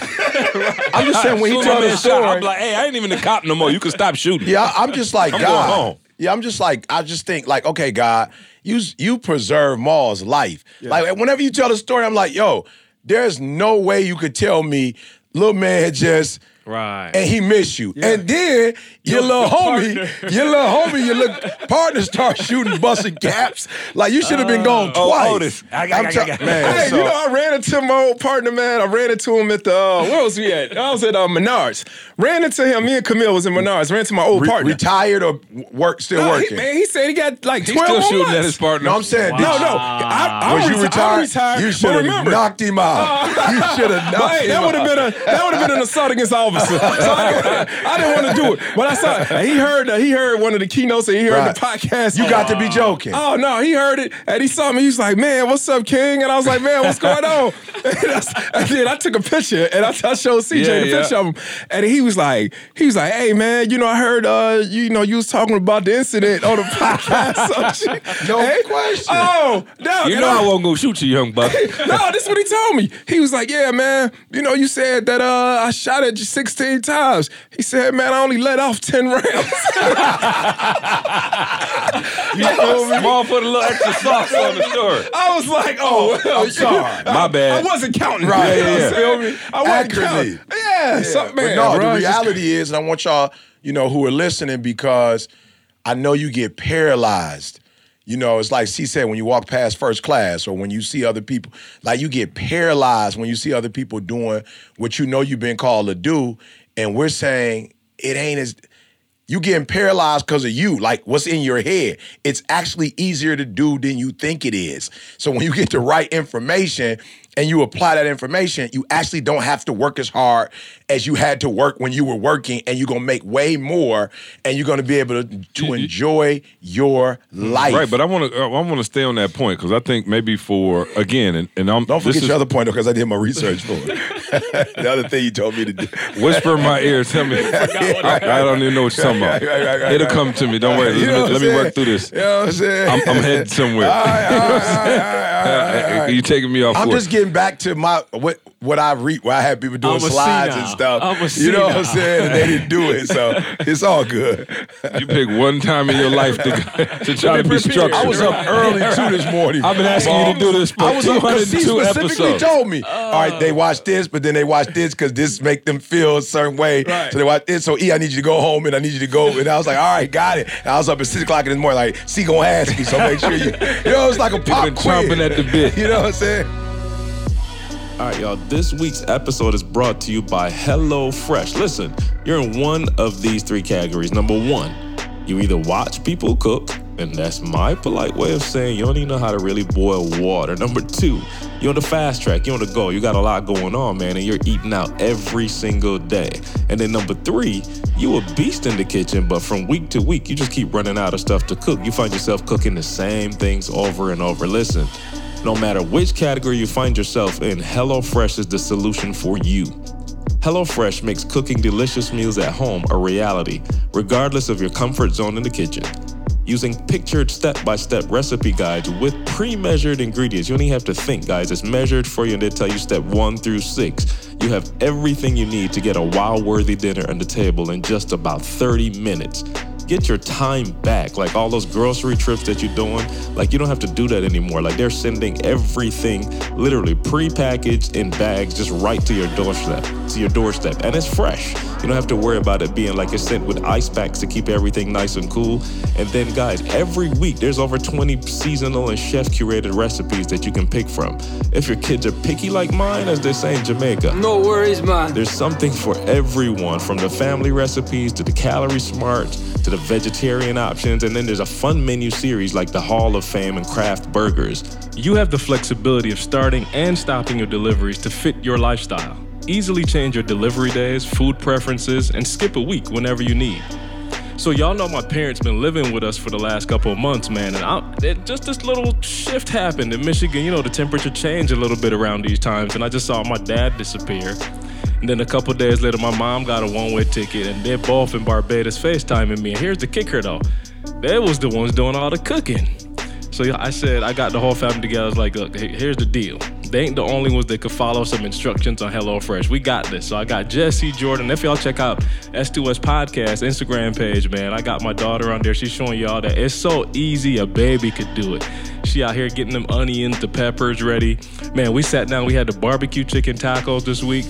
I'm just saying when he Soon as tell my the man shot, story. I'm like, hey, I ain't even a cop no more. You can stop shooting. Yeah, I- I'm just like I'm God. going home. Yeah, I'm just like I just think like okay, God, you you preserve Maul's life. Like whenever you tell the story, I'm like, yo, there's no way you could tell me, little man had just Right. and he missed you, and then your, little homie, <laughs> your little homie, your little partner start shooting, busting caps. Like you should have been gone Oh, twice. Otis. I got- I'm I tell- got- man, Hey, so- you know, I ran into my old partner, man. I ran into him at the, uh, where was we at? I was at uh, Menards. Ran into him. Me and Camille was in Menards. Ran into my old Re- partner. retired or work still No, he, working. man, he said he got like He's 12 still shooting months. at his partner. no, I'm saying, did No, no. I, I'm, Was you retired? I'm retired. You should have knocked him out. <laughs> you should have knocked Hey, him that would have been a that would have been an assault against the officer. So I, I didn't want to do it, but I saw and he heard he heard one of the keynotes and he heard Right. the podcast. You got to be joking. Oh no, he heard it and he saw me. He was like, "Man, what's up, King?" And I was like, "Man, what's going on?" <laughs> and, I, and then I took a picture and I, I showed CJ Yeah, the yeah. picture of him, and he was like, "He was like, hey man, you know, I heard uh, you know, you was talking about the incident on the <laughs> podcast." <laughs> So shit. No Hey, question. Oh, no, You know I'm- I wasn't gonna shoot you, young buck. no, this is what he told me. He was like, "Yeah, man. You know, you said that uh, I shot at you 16 times." He said, "Man, I only let off 10 rounds." <laughs> <laughs> You feel me? Small put a little extra sauce on the story. I was like, "Oh, oh well, I'm sorry. My bad. I wasn't counting. Right, You know what yeah. I'm saying? Feel me? I wasn't Accurately. counting. Yeah, so, man. but no, bro, the it's just- reality is, and I want y'all, you know, who are listening because I know you get paralyzed. You know, it's like she said when you walk past first class or when you see other people, like you get paralyzed when you see other people doing what you know you've been called to do. And we're saying it ain't as you getting paralyzed because of you, like what's in your head. It's actually easier to do than you think it is. So when you get the right information and you apply that information, you actually don't have to work as hard as you had to work when you were working, and you're gonna make way more, and you're gonna be able to, to mm-hmm. enjoy your mm-hmm. life. Right, but I want to I want to stay on that point because I think maybe for again, and, and I'm don't forget is- your other point because I did my research for it. <laughs> the other thing you told me to do. Whisper in my ear, tell me. <laughs> I, I don't even know what you're talking about. Right, right, right, It'll come to me. Don't worry. You Let, me, let me work through this. You know what I'm saying? I'm, I'm heading somewhere. You taking me off I'm course. just getting back to my what what I read where I had people doing slides and stuff. I'm a you know what I'm saying? And they didn't do it, so <laughs> it's all good. You pick one time in your life to, to try to be structured. I was up early too this morning. I've been asking you to do this for I was up because he specifically episodes. told me. all right, they watch this, but then they watch this because this make them feel a certain way. Right. So they watch this. So E, I need you to go home, and I need you to go. And I was like, all right, got it. And I was up at six o'clock in the morning, like, C gonna ask me, so make sure you. <laughs> You know, it's like a pop been quiz. chomping at the bit. <laughs> You know what I'm saying? All right, y'all. This week's episode is brought to you by HelloFresh. Listen, you're in one of these three categories. Number one, you either watch people cook, and that's my polite way of saying you don't even know how to really boil water. Number two, you're on the fast track, you're on the go, you got a lot going on, man, and you're eating out every single day. And then number three, you a beast in the kitchen, but from week to week, you just keep running out of stuff to cook. You find yourself cooking the same things over and over. Listen, no matter which category you find yourself in, HelloFresh is the solution for you. HelloFresh makes cooking delicious meals at home a reality, regardless of your comfort zone in the kitchen. Using pictured step by step recipe guides with pre measured ingredients. You don't have to think, guys. It's measured for you and they tell you step one through six. You have everything you need to get a wow worthy dinner on the table in just about 30 minutes. Get your time back. Like all those grocery trips that you're doing, like you don't have to do that anymore. Like they're sending everything literally pre-packaged in bags just right to your doorstep, to your doorstep, and it's fresh. You don't have to worry about it being like it's sent with ice packs to keep everything nice and cool. And then, guys, every week there's over 20 seasonal and chef curated recipes that you can pick from. If your kids are picky like mine, as they say in Jamaica, No worries, man. there's something for everyone from the family recipes to the calorie smart to the vegetarian options. And then there's a fun menu series like the Hall of Fame and Craft Burgers. You have the flexibility of starting and stopping your deliveries to fit your lifestyle. Easily change your delivery days, food preferences, and skip a week whenever you need. So y'all know my parents been living with us for the last couple of months, man, and I, just this little shift happened in Michigan. You know, the temperature changed a little bit around these times, and I just saw my dad disappear. And then a couple days later, my mom got a one-way ticket, and they're both in Barbados FaceTiming me. And here's the kicker, though: they was the ones doing all the cooking. So I said, I got the whole family together. I was like, look, here's the deal. They ain't the only ones that could follow some instructions on HelloFresh. We got this. So I got Jesse, Jordan. If y'all check out S2S Podcast Instagram page, man, I got my daughter on there. She's showing y'all that it's so easy a baby could do it. She out here getting them onions, the peppers ready. Man, we sat down. We had the barbecue chicken tacos this week.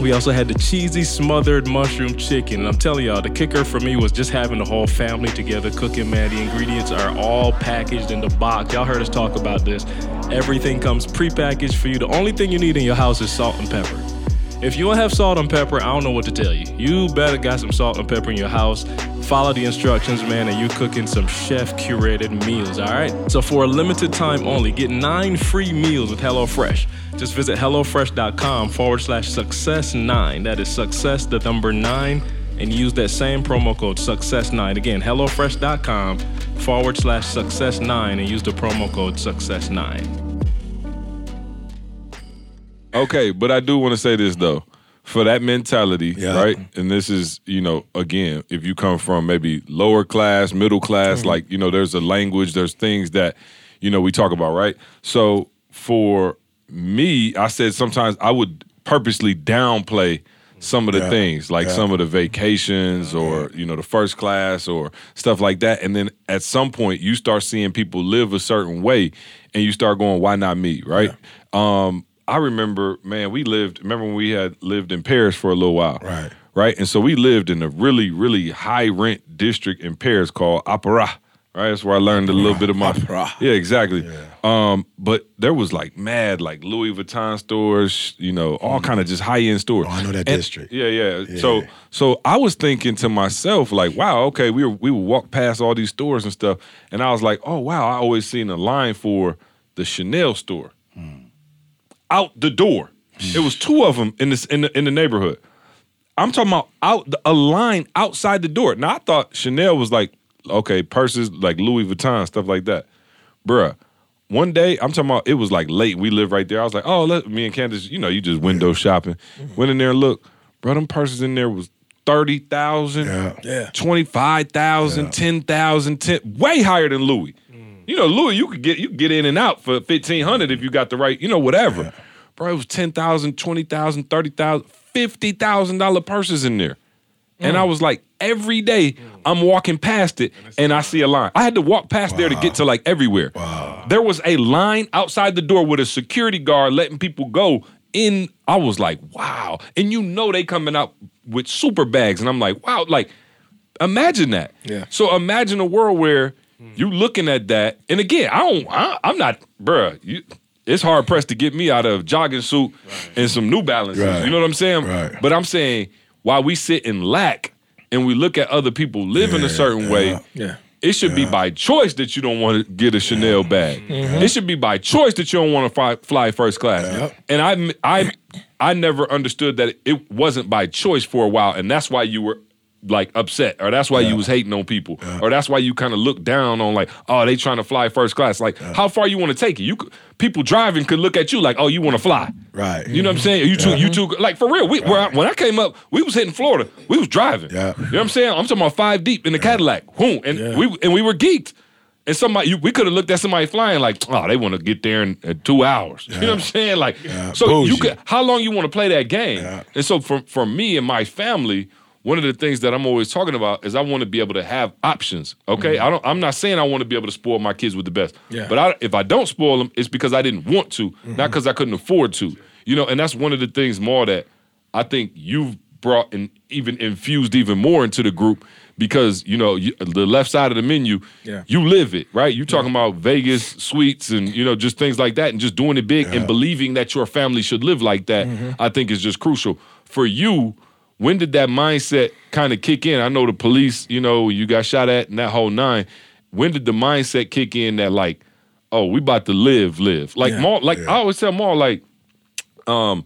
We also had the cheesy smothered mushroom chicken. And I'm telling y'all, the kicker for me was just having the whole family together cooking, man. The ingredients are all packaged in the box. Y'all heard us talk about this. Everything comes prepackaged for you. The only thing you need in your house is salt and pepper. If you don't have salt and pepper, I don't know what to tell you. You better got some salt and pepper in your house. Follow the instructions, man, and you cooking some chef curated meals, all right? So for a limited time only, get nine free meals with HelloFresh. Just visit HelloFresh.com forward slash success nine. That is success, the number nine, and use that same promo code success nine. Again, HelloFresh.com forward slash success nine and use the promo code success nine. Okay, but I do want to say this though. For that mentality, Yeah. right? And this is, you know, again, if you come from maybe lower class, middle class, like, you know, there's a language, there's things that, you know, we talk about, right? So for me, I said sometimes I would purposely downplay some of the Yeah. things, like Yeah. some of the vacations or, you know, the first class or stuff like that. And then at some point you start seeing people live a certain way and you start going, why not me? Right. Um, I remember, man, we lived, remember when we had lived in Paris for a little while. Right. Right. And so we lived in a really, really high rent district in Paris called Opera. Right. That's where I learned a little bit of my Opera. Yeah, exactly. Um, but there was like mad like Louis Vuitton stores, you know, all kind of just high end stores. Oh, I know that And- district. Yeah, yeah, So so I was thinking to myself, like, wow, okay, we were, we would walk past all these stores and stuff, and I was like, oh wow, I always seen a line for the Chanel store out the door. It was two of them in this in the in the neighborhood. I'm talking about out a line outside the door. Now I thought Chanel was like okay purses like Louis Vuitton stuff like that, bruh. One day I'm talking about it was like late. We live right there. I was like, oh, let me and Candace, you know, you just window shopping. Went in there and look, bro. Them purses in there was thirty thousand, Yeah. Yeah. twenty five thousand, ten thousand, ten way higher than Louis. You know, Louis, you could get you could get in and out for fifteen hundred if you got the right, you know, whatever. Bro, it was ten thousand, twenty thousand, thirty thousand, fifty thousand dollar purses in there. And I mm. was like, every day mm. I'm walking past it and I see a line. I had to walk past there to get to like everywhere. There was a line outside the door with a security guard letting people go in. I was like, wow. And you know they coming out with super bags. And I'm like, wow, like imagine that. Yeah. So imagine a world where you looking at that, and again, I don't, I, I'm not, bruh. You, it's hard pressed to get me out of jogging suit and some New Balances. Right. You know what I'm saying? Right. But I'm saying while we sit in lack and we look at other people live in a certain way, Yeah. Mm-hmm. it should be by choice that you don't want to get a Chanel bag. It should be by choice that you don't want to fly, fly first class. And I, I, I never understood that it wasn't by choice for a while, and that's why you were like upset, or that's why you was hating on people, or that's why you kind of looked down on like, oh, they trying to fly first class. Like, how far you want to take it? You could, people driving could look at you like, oh, you want to fly. Right. You know what I'm saying? You too, you too, like for real. We, where I, when I came up, we was hitting Florida. We was driving. Yeah. You know what I'm saying? I'm talking about five deep in the Cadillac. Boom. And we and we were geeked. And somebody, you, we could have looked at somebody flying like, oh, they want to get there in, in two hours. You know what I'm saying? Like, so you could, how long you want to play that game? Yeah. And so for for me and my family, one of the things that I'm always talking about is I want to be able to have options. Okay, mm-hmm. I don't. I'm not saying I want to be able to spoil my kids with the best. Yeah. But I, if I don't spoil them, it's because I didn't want to, not mm-hmm. because I couldn't afford to. You know, and that's one of the things more that I think you've brought and even infused even more into the group because you know you, the left side of the menu, Yeah. you live it, right? You're talking about Vegas suites and you know just things like that, and just doing it big and believing that your family should live like that. Mm-hmm. I think is just crucial for you. When did that mindset kind of kick in? I know the police, you know, you got shot at and that whole nine. When did the mindset kick in that like, oh, we about to live, live? Like Yeah. Maul, like I always tell Maul, like, um,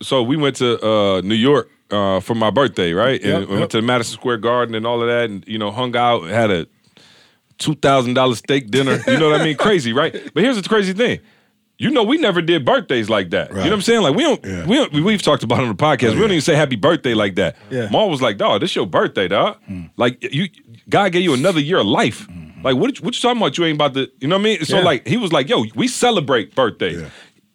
so we went to uh, New York uh, for my birthday, right? And Yep, we went to the Madison Square Garden and all of that, and you know, hung out, had a two thousand dollar steak dinner. You know what I mean? Crazy, right? But here's the crazy thing. You know, we never did birthdays like that. You know what I'm saying? Like we don't, Yeah. we don't, we've talked about it on the podcast. we don't oh, even say happy birthday like that. Yeah. Maul was like, dog, this your birthday, dog. Hmm. Like you, God gave you another year of life. Hmm, hmm. Like what, what you talking about? You ain't about to, you know what I mean? So Yeah. like he was like, yo, we celebrate birthdays. Yeah.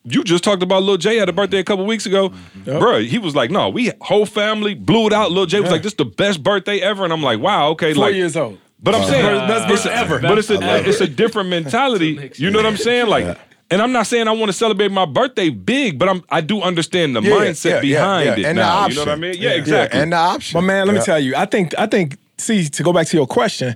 You just talked about Lil J had a birthday a couple weeks ago, mm-hmm. Bruh, He was like, "No, we whole family blew it out." Lil J was Yeah. like, "This is the best birthday ever," and I'm like, "Wow, okay." Four like, years old. but I'm saying, Best it's birthday ever. But it's a it's a different <laughs> mentality. You know what I'm saying? Like, and I'm not saying I want to celebrate my birthday big, but I'm I do understand the Yeah, mindset yeah, yeah, behind yeah. it And the now. You know what I option. mean? Yeah, exactly. and the option. But man, let Yeah. me tell you, I think I think see to go back to your question,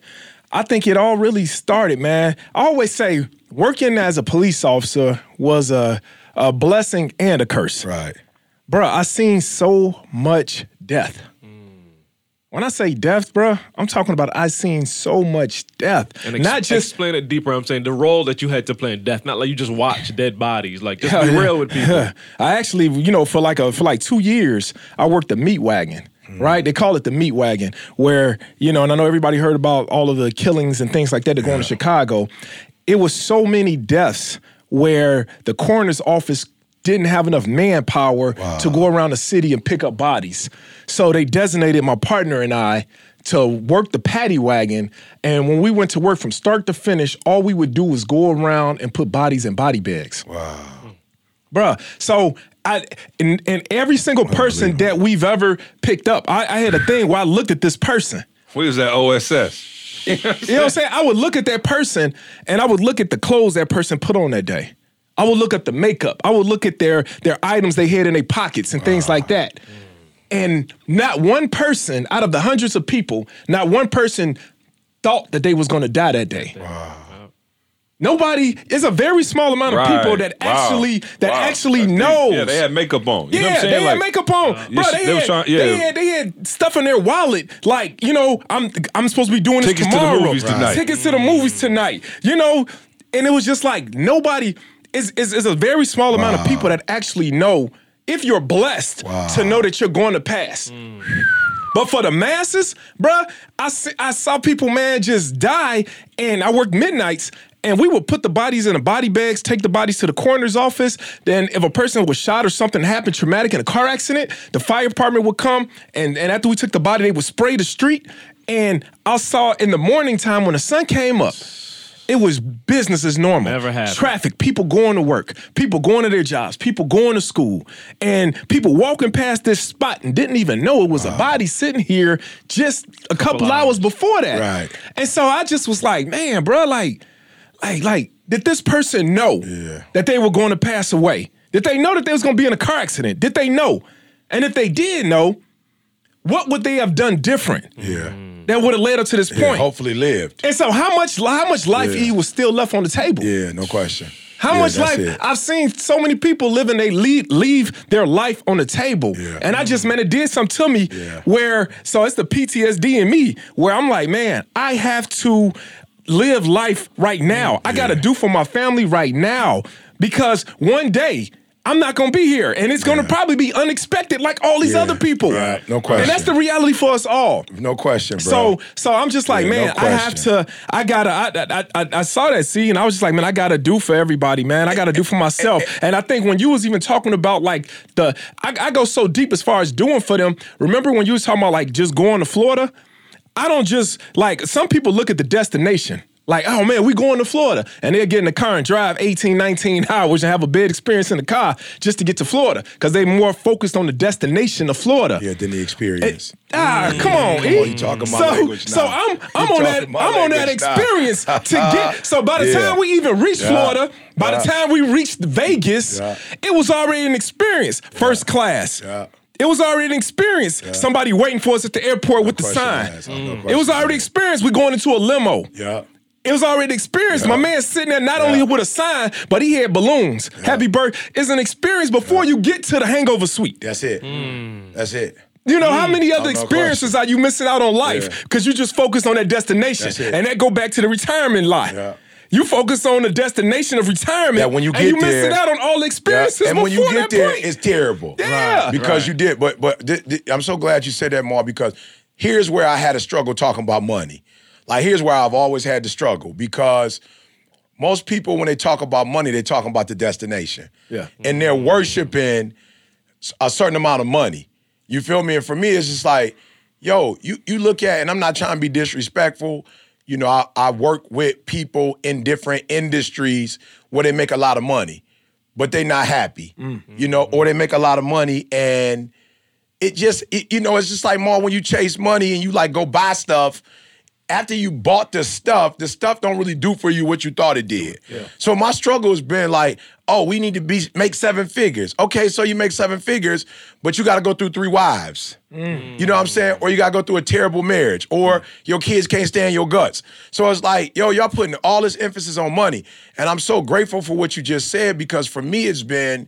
I think it all really started, man. I always say working as a police officer was a a blessing and a curse. Right. Bruh, I seen so much death. When I say death, bruh, I'm talking about I seen so much death. And ex- Not just explain it deeper. I'm saying the role that you had to play in death, not like you just watch dead bodies. Like just be real with people. <laughs> I actually, you know, for like a for like two years, I worked the meat wagon. Mm. Right, they call it the meat wagon, where you know, and I know everybody heard about all of the killings and things like that that go on in Chicago. It was so many deaths where the coroner's office didn't have enough manpower to go around the city and pick up bodies. So they designated my partner and I to work the paddy wagon. And when we went to work from start to finish, all we would do was go around and put bodies in body bags. Wow. Bruh. So I and, and every single person that we've ever picked up, I, I had a thing where I looked at this person. what is that OSS? You know what I'm saying? I would look at that person and I would look at the clothes that person put on that day. I would look at the makeup. I would look at their their items they had in their pockets and things like that. And not one person out of the hundreds of people, not one person thought that they was going to die that day. Nobody. It's a very small amount of people that Wow. actually that Wow. actually That's deep. knows. Yeah, they had makeup on. You yeah, know what I'm saying? they had Like, makeup on, yeah, bro. They, they was had, trying- yeah. they had they had stuff in their wallet, like you know, I'm I'm supposed to be doing this Tickets to the tomorrow. movies tonight. Tickets to the movies tonight. You know, and it was just like nobody. Is is is a very small amount of people that actually know if you're blessed to know that you're going to pass. Mm. But for the masses, bruh, I, see, I saw people, man, just die. And I worked midnights, and we would put the bodies in the body bags, take the bodies to the coroner's office. Then, if a person was shot or something happened traumatic in a car accident, the fire department would come. And, and after we took the body, they would spray the street. And I saw in the morning time when the sun came up, it was business as normal. Never happened. Traffic, people going to work, people going to their jobs, people going to school, and people walking past this spot and didn't even know it was a body sitting here just a couple, hours. before that. Right. And so I just was like, man, bro, like, like, like, did this person know that they were going to pass away? Did they know that they was going to be in a car accident? Did they know? And if they did know, what would they have done different Yeah. that would have led up to this Yeah, point? hopefully lived. And so how much how much life Yeah. E was still left on the table? Yeah, no question. How Yeah, much life? it. I've seen so many people living, they leave, leave their life on the table. Yeah. And I just, man, it did something to me Yeah. where, so it's the PTSD in me where I'm like, man, I have to live life right now. I got to do for my family right now because one day, I'm not gonna be here, and it's gonna probably be unexpected, like all these Yeah. other people. Right. No question. And that's the reality for us all. No question, bro. So, so I'm just like, Yeah, no man, I have to. I gotta. I, I, I, I saw that scene, and I was just like, man, I gotta do for everybody, man. I gotta do for myself. <laughs> And I think when you was even talking about like the, I, I go so deep as far as doing for them. Remember when you was talking about like just going to Florida? I don't just like some people look at the destination. Like, oh man, we going to Florida. And they'll get in the car and drive 18, 19 <laughs> hours and have a bad experience in the car just to get to Florida. Because they more focused on the destination of Florida. Yeah, than the experience. Eh, ah, mm. come on, Come on, you talking my so, language so. I'm I'm You on that my I'm on that language now. experience <laughs> to get. So by the Yeah. time we even reached Yeah. Florida, by the time we reached Vegas, Yeah. it was already an experience. First class. Yeah. It was already an experience. Somebody waiting for us at the airport with the sign. asked. No mm. It was already asked. experience. We going into a limo. Yeah. It was already experienced. My man sitting there not only with a sign, but he had balloons. Happy birthday. is an experience before you get to the hangover suite. That's it. Hmm. That's it. You know, how hmm. many other no experiences are you missing out on life Yeah. because you just focused on that destination? That's it. And that go back to the retirement line. Yeah. You focus on the destination of retirement, That when you and get you missing out on all the experiences and when you get there, point. it's terrible. Yeah. Because you did. But but th- th- I'm so glad you said that, Mar, because here's where I had a struggle talking about money. Like here's where I've always had to struggle because most people when they talk about money, they're talking about the destination. Yeah. And they're worshiping a certain amount of money. You feel me? And for me, it's just like, yo, you you look at, and I'm not trying to be disrespectful. You know, I, I work with people in different industries where they make a lot of money, but they're not happy. Mm. You know, or they make a lot of money and it just, it, you know, it's just like more when you chase money and you like go buy stuff. After you bought the stuff, the stuff don't really do for you what you thought it did. So my struggle has been like, oh, we need to be make seven figures. Okay, so you make seven figures, but you got to go through three wives. Mm. You know what I'm saying? Or you got to go through a terrible marriage, or your kids can't stand your guts. So it's like, yo, y'all putting all this emphasis on money, and I'm so grateful for what you just said because for me, it's been.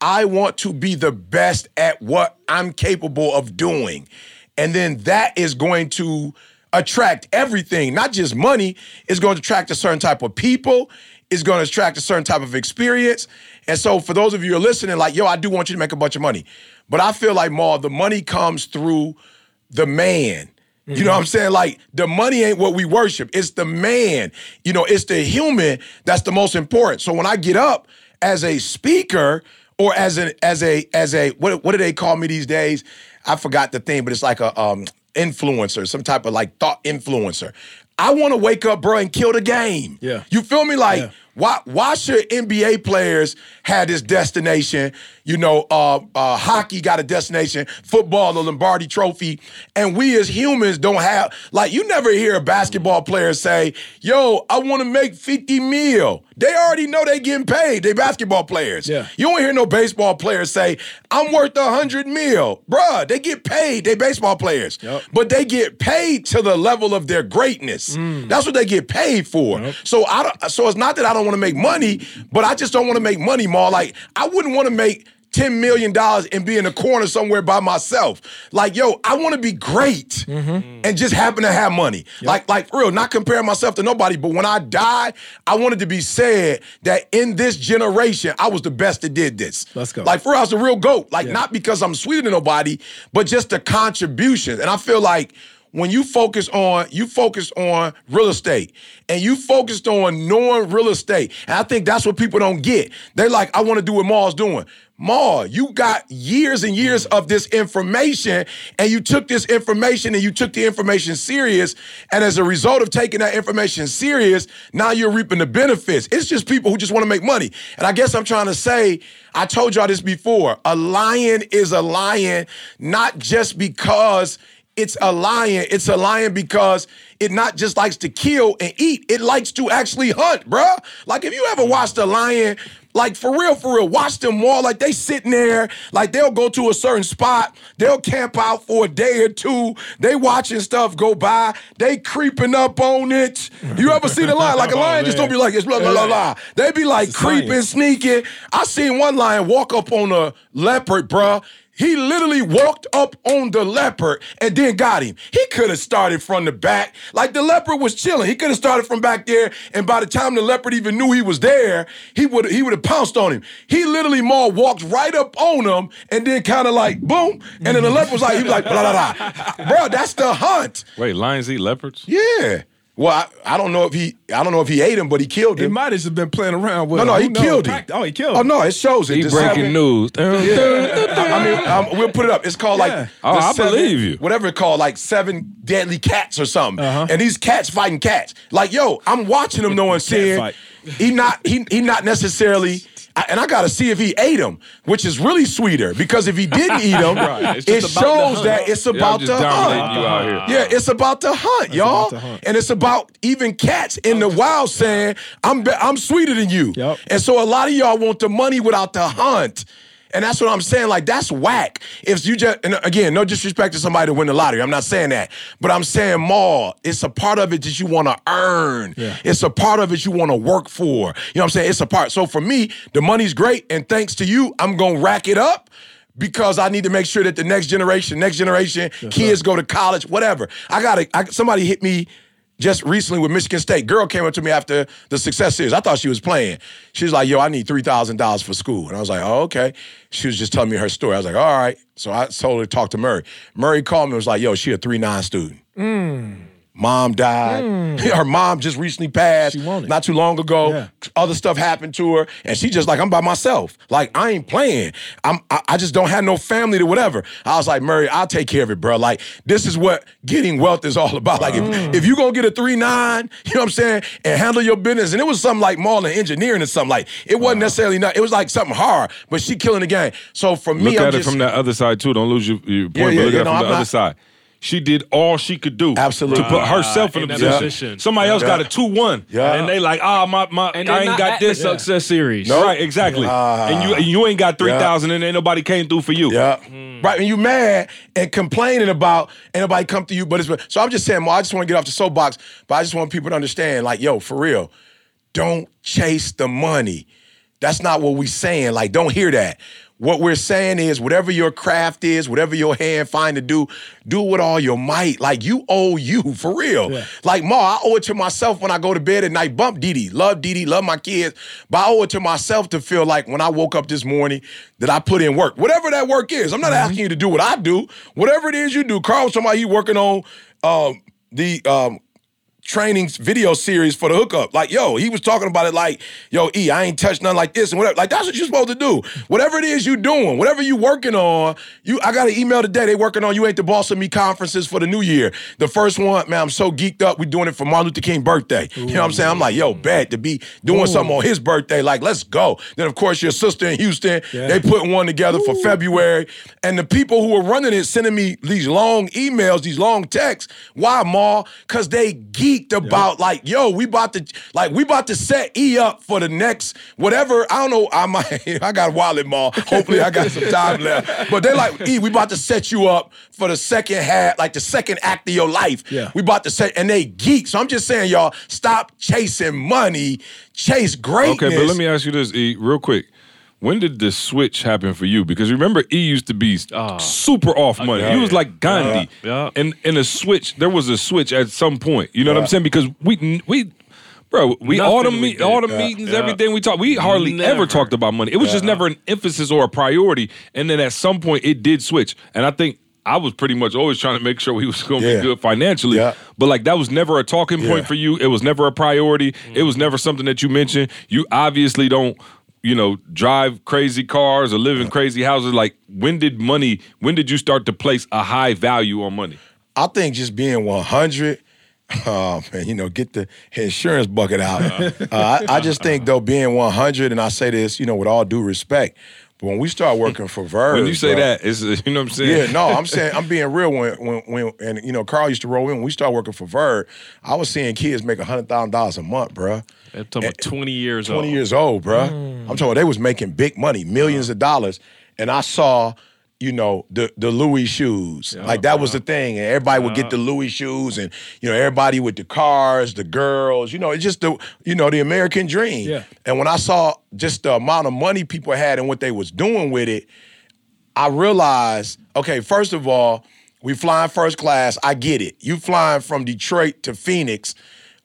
I want to be the best at what I'm capable of doing. And then that is going to attract everything, not just money. It's going to attract a certain type of people. It's going to attract a certain type of experience. And so, for those of you who are listening, like, yo, I do want you to make a bunch of money. But I feel like, more the money comes through the man. You know what I'm saying? Like the money ain't what we worship. It's the man. You know, it's the human that's the most important. So when I get up as a speaker or as an as a as a what what do they call me these days? I forgot the thing, but it's like a um influencer, some type of like thought influencer. I want to wake up, bro, and kill the game. Yeah. You feel me? Like why why should NBA players have this destination? You know, uh, uh, hockey got a destination, football, the Lombardi Trophy, and we as humans don't have. Like, you never hear a basketball player say, "Yo, I want to make fifty mil." They already know they getting paid. They basketball players. Yeah. You don't hear no baseball players say, "I'm worth a hundred mil." Bruh, they get paid. They baseball players, yep. but they get paid to the level of their greatness. That's what they get paid for. Yep. So I don't, so it's not that I don't want to make money, but I just don't want to make money more. Like I wouldn't want to make. $10 million and be in a corner somewhere by myself. Like, yo, I want to be great mm-hmm. and just happen to have money. Like, like for real, not comparing myself to nobody, but when I die, I wanted to be said that in this generation, I was the best that did this. Let's go. Like, for real, I was the real GOAT. Like, not because I'm sweeter than nobody, but just the contribution. And I feel like when you focus on you focus on real estate and you focused on knowing real estate and i think that's what people don't get. They're like i want to do what maul's doing. Maul you got years and years mm. of this information and you took this information and you took the information serious and as a result of taking that information serious now you're reaping the benefits. It's just people who just want to make money. And i guess i'm trying to say i told y'all this before a lion is a lion not just because it's a lion. It's a lion because it not just likes to kill and eat, it likes to actually hunt, bruh. Like if you ever watched a lion, like for real, for real, watch them more. Like they sitting there, like they'll go to a certain spot, they'll camp out for a day or two. They watching stuff go by, they creeping up on it. You ever see the lion? Like a <laughs> lion just don't be like it's blah blah blah blah. They be like creeping, sneaking. I seen one lion walk up on a leopard, bruh. He literally walked up on the leopard and then got him. He could have started from the back. Like the leopard was chilling. He could have started from back there, and by the time the leopard even knew he was there, he would he would have pounced on him. He literally more walked right up on him and then kind of like boom. And then the leopard was like, he was like, blah blah blah. <laughs> Bro, that's the hunt. Wait, lions eat leopards? Yeah. Well, I, I don't know if he I don't know if he ate him, but he killed him. He him. might have just been playing around with No, him. no, Who he knows? killed him. Oh, he killed Him. Oh no, it shows it. He The breaking seven- news. <laughs> I mean, um, we'll put it up. It's called Yeah. like Oh, I seven- believe you. Whatever it's called, like seven deadly cats or something. Uh-huh. And these cats fighting cats. Like, yo, I'm watching him knowing saying fight. he not he he not necessarily. I, and I gotta see if he ate them, which is really sweeter because if he didn't eat them, <laughs> Right. It shows that it's Yeah, about just the hunt. you out here. Yeah, it's about the hunt, y'all, about the hunt. and it's about even cats in the wild saying, "I'm be- I'm sweeter than you." Yep. And so a lot of y'all want the money without the hunt. And that's what I'm saying. Like, that's whack. If you just, and again, no disrespect to somebody to win the lottery. I'm not saying that. But I'm saying, Maul, it's a part of it that you want to earn. Yeah. It's a part of it you want to work for. You know what I'm saying? It's a part. So for me, the money's great. And thanks to you, I'm going to rack it up because I need to make sure that the next generation, next generation, kids go to college, whatever. I got to, somebody hit me just recently with Michigan State. Girl came up to me after the success series. I thought she was playing. She was like, yo, I need $3,000 for school. And I was like, oh, okay. She was just telling me her story. I was like, all right. So I told her to talk to Murray. Murray called me and was like, yo, she a 3-9 student. Mm. Mom died. <laughs> Her mom just recently passed not too long ago. Yeah. Other stuff happened to her, and she just like, I'm by myself. Like I ain't playing. I'm. I, I just don't have no family to whatever. I was like, Murray, I'll take care of it, bro. Like this is what getting wealth is all <laughs> about. Like Hmm. if, if you gonna get a three nine, <laughs> you know what I'm saying, and handle your business, and it was something like than engineering or something like it wasn't necessarily not. It was like something hard, but she killing the game. So for me, Look I'm at just, it from that other side too. Don't lose your, your point. Yeah, but yeah, look yeah, at it no, from I'm the other side. She did all she could do Absolutely. to put herself in, in a position. position. Somebody else got a two one, Yeah. and they like, ah, my my, And I ain't got this. the success series. Right, exactly. and you you ain't got three thousand, and ain't nobody came through for you. Yeah. Right. And you mad and complaining about ain't nobody come to you, but it's so I'm just saying, well, I just want to get off the soapbox, but I just want people to understand, like, yo, for real, don't chase the money. That's not what we saying. Like, don't hear that. What we're saying is whatever your craft is, whatever your hand find to do, do it with all your might. Like you owe you for real. Like Ma, I owe it to myself when I go to bed at night. Bump Dee, love Dee, love my kids. But I owe it to myself to feel like when I woke up this morning that I put in work. Whatever that work is. I'm not asking you to do what I do. Whatever it is you do. Carl somebody you working on um, the um, training video series for the hookup. Like, yo, he was talking about it like, yo, E, I ain't touched nothing like this and whatever. Like, that's what you're supposed to do. Whatever it is you doing, whatever you working on, you I got an email today. They working on You Ain't the Boss of Me conferences for the new year. The first one, man, I'm so geeked up. We doing it for Martin Luther King birthday. You know what I'm saying? I'm like, yo, bad to be doing something on his birthday. Like, let's go. Then of course your sister in Houston, they put one together for February. And the people who were running it sending me these long emails, these long texts. Why, Ma? Cause they geeked about like, yo, we about to like we about to set E up for the next whatever. I don't know. I might <laughs> I got a wallet, Ma. Hopefully I got some time left. But they're like, E, we about to set you up for the second half, like the second act of your life. Yeah. We about to set, and they geek. So I'm just saying, y'all, stop chasing money, chase greatness. Okay, but let me ask you this, E, real quick. When did the switch happen for you? Because remember, E used to be ah. super off money. he was like Gandhi. Yeah. And and a switch, there was a switch at some point. You know what I'm saying? Because we we bro, we all the Nothing meet, all the did. meetings, Yeah. everything we talked, we hardly ever Never. talked about money. It was just never an emphasis or a priority. And then at some point it did switch. And I think I was pretty much always trying to make sure we was gonna Yeah. be good financially. Yeah. But like that was never a talking point Yeah. for you. It was never a priority. It was never something that you mentioned. You obviously don't, you know, drive crazy cars or live in crazy houses. Like when did money? When did you start to place a high value on money? I think just being 100, <laughs> oh man, you know, get the insurance bucket out. Uh, I, I just think though, being 100, and I say this, you know, with all due respect, but when we start working for Verve, When you say bro, that, it's you know what I'm saying. Yeah, no, I'm saying I'm being real. When <laughs> when when and you know, Carl used to roll in. When we start working for Verve, I was seeing kids make hundred thousand dollars a month, bruh. I'm talking about eh, 20 years 20 old. years old, bruh. I'm mm. talking about they was making big money, millions of dollars. And I saw, you know, the the Louis shoes. like that was the thing. And everybody would get the Louis shoes and, you know, everybody with the cars, the girls, you know, it's just the, you know, the American dream. Yeah. And when I saw just the amount of money people had and what they was doing with it, I realized, okay, first of all, we flying first class. I get it. You flying from Detroit to Phoenix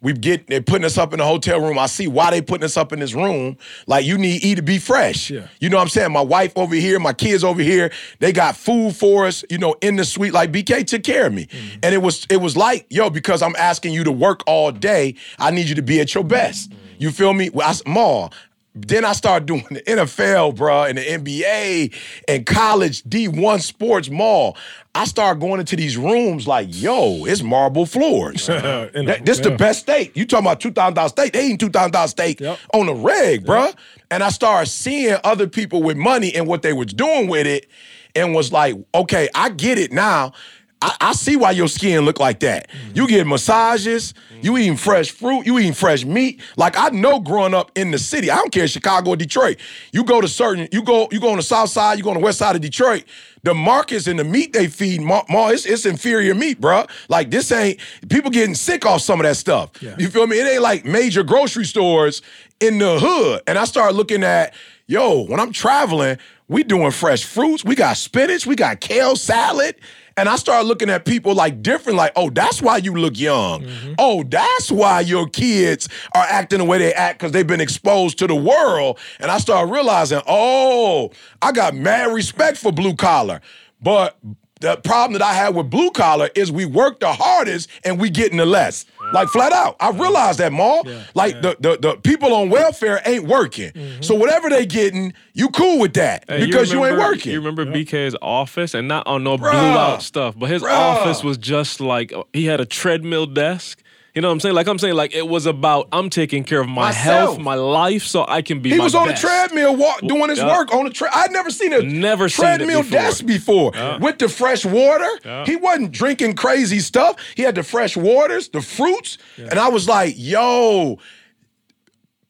We get they're putting us up in the hotel room. I see why they putting us up in this room. Like you need E to be fresh. Yeah. You know what I'm saying? My wife over here, my kids over here, they got food for us, you know, in the suite. Like BK took care of me. Mm-hmm. And it was it was like, yo, because I'm asking you to work all day, I need you to be at your best. Mm-hmm. You feel me? Well, I, Ma, then I started doing the NFL, bro, and the NBA and college D1 sports mall. I started going into these rooms like, yo, it's marble floors. <laughs> That- a- this the best steak. You talking about two thousand dollars steak? They eating thousand dollars steak Yep. on the reg, bruh. And I started seeing other people with money and what they was doing with it, and was like, okay, I get it now. I, I see why your skin look like that. Mm-hmm. You get massages, you eating fresh fruit, you eating fresh meat. Like I know growing up in the city, I don't care Chicago or Detroit. You go to certain, you go, you go on the south side, you go on the west side of Detroit. The markets and the meat they feed, ma, ma it's, it's inferior meat, bruh. Like this ain't people getting sick off some of that stuff. You feel me? It ain't like major grocery stores in the hood. And I started looking at, yo, when I'm traveling, we doing fresh fruits. We got spinach. We got kale salad. And I started looking at people like different, like, oh, that's why you look young. Mm-hmm. Oh, that's why your kids are acting the way they act because they've been exposed to the world. And I started realizing, oh, I got mad respect for blue collar. But the problem that I had with blue collar is we work the hardest and we getting the less. Like flat out. I realized that, Maul. like The, the the people on welfare ain't working. Mm-hmm. So whatever they getting, you cool with that Hey, because you, ain't working. You remember BK's office, and not on no Bruh. blew out stuff, but his Bruh. office was just like he had a treadmill desk. You know what I'm saying? Like I'm saying, like it was about I'm taking care of my Myself. health, my life, so I can be. He was on best. the treadmill walk, doing his Yeah. work on the tread. I'd never seen a Never seen treadmill before. desk before. With the fresh water. He wasn't drinking crazy stuff. He had the fresh waters, the fruits. And I was like, yo,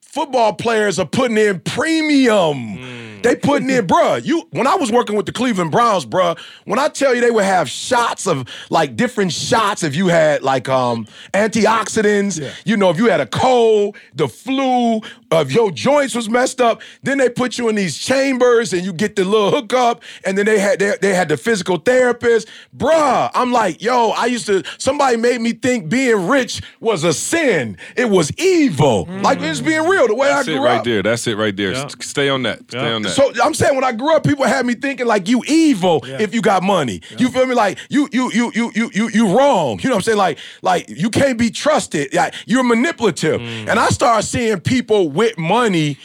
football players are putting in premium. Mm. They putting in, bruh. You when I was working with the Cleveland Browns, bruh, when I tell you they would have shots of like different shots if you had like um antioxidants, you know, if you had a cold, the flu, uh, if your joints was messed up, then they put you in these chambers and you get the little hookup, and then they had they, they had the physical therapist. Bruh, I'm like, yo, I used to somebody made me think being rich was a sin. It was evil. Like it's being real. The way That's I it grew right up. there. That's it right there. Yeah. Stay on that. Stay Yeah. on that. So I'm saying when I grew up, people had me thinking like you evil if you got money. You feel me? Like you you you you you you you wrong. You know what I'm saying? Like like you can't be trusted. Like you're manipulative. Mm. And I started seeing people with money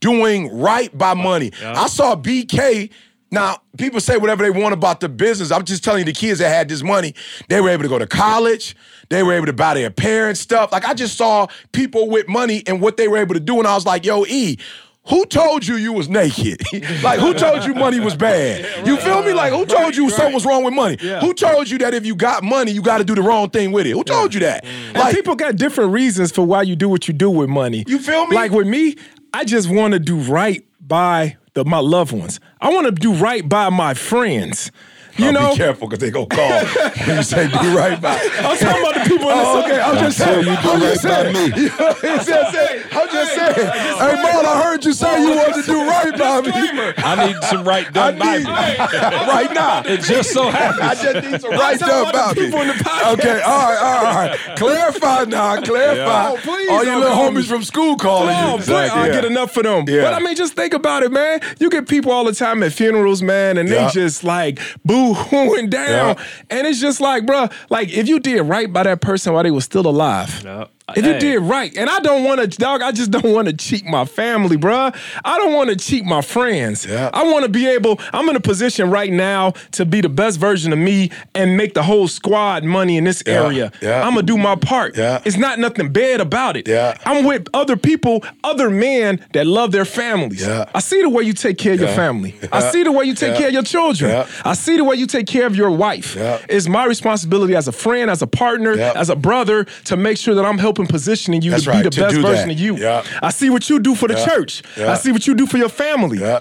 doing right by money. I saw BK. Now, people say whatever they want about the business. I'm just telling you, the kids that had this money, they were able to go to college. They were able to buy their parents stuff. Like, I just saw people with money and what they were able to do. And I was like, yo, E, who told you you was naked? <laughs> like, who told you money was bad? You feel me? Like, who told you something was wrong with money? Who told you that if you got money, you got to do the wrong thing with it? Who told you that? Mm. And people got different reasons for why you do what you do with money. You feel me? Like with me, I just want to do right by the, my loved ones. I want to do right by my friends. You Oh, know, be careful because they gonna call when <laughs> you say do right by. I'm talking about the people in the Oh, okay. I'm just saying. you do I'm right by me. It's just saying. I'm just saying. Hey, Maul, I heard you say you wanted to do right by me. I need some right done by me. <laughs> right now. It just so happens. I just need some right talking done by me. people in the podcast. Okay, all right, all right, all right. Clarify now, clarify. Oh, please All your little homies from school calling you. boy, I Yeah. get enough for them. But I mean, just think about it, man. You get people all the time at funerals, man, and they just like boo hooing down. Yeah. And it's just like, bruh, like if you did right by that person while they was still alive. Yeah. If you Hey. did right, and I don't want to, dog, I just don't want to cheat my family, bruh. I don't want to cheat my friends. Yeah. I want to be able, I'm in a position right now to be the best version of me and make the whole squad money in this Yeah. area. Yeah. I'm going to do my part. Yeah. It's not nothing bad about it. Yeah. I'm with other people, other men that love their families. Yeah. I see the way you take care of your Yeah. family. <laughs> I see the way you take Yeah. care of your children. Yeah. I see the way you take care of your wife. Yeah. It's my responsibility as a friend, as a partner, Yeah. as a brother to make sure that I'm helping positioning you That's to right, be the to best version that. of you. Yeah. I see what you do for the Yeah. church. Yeah. I see what you do for your family. Yeah.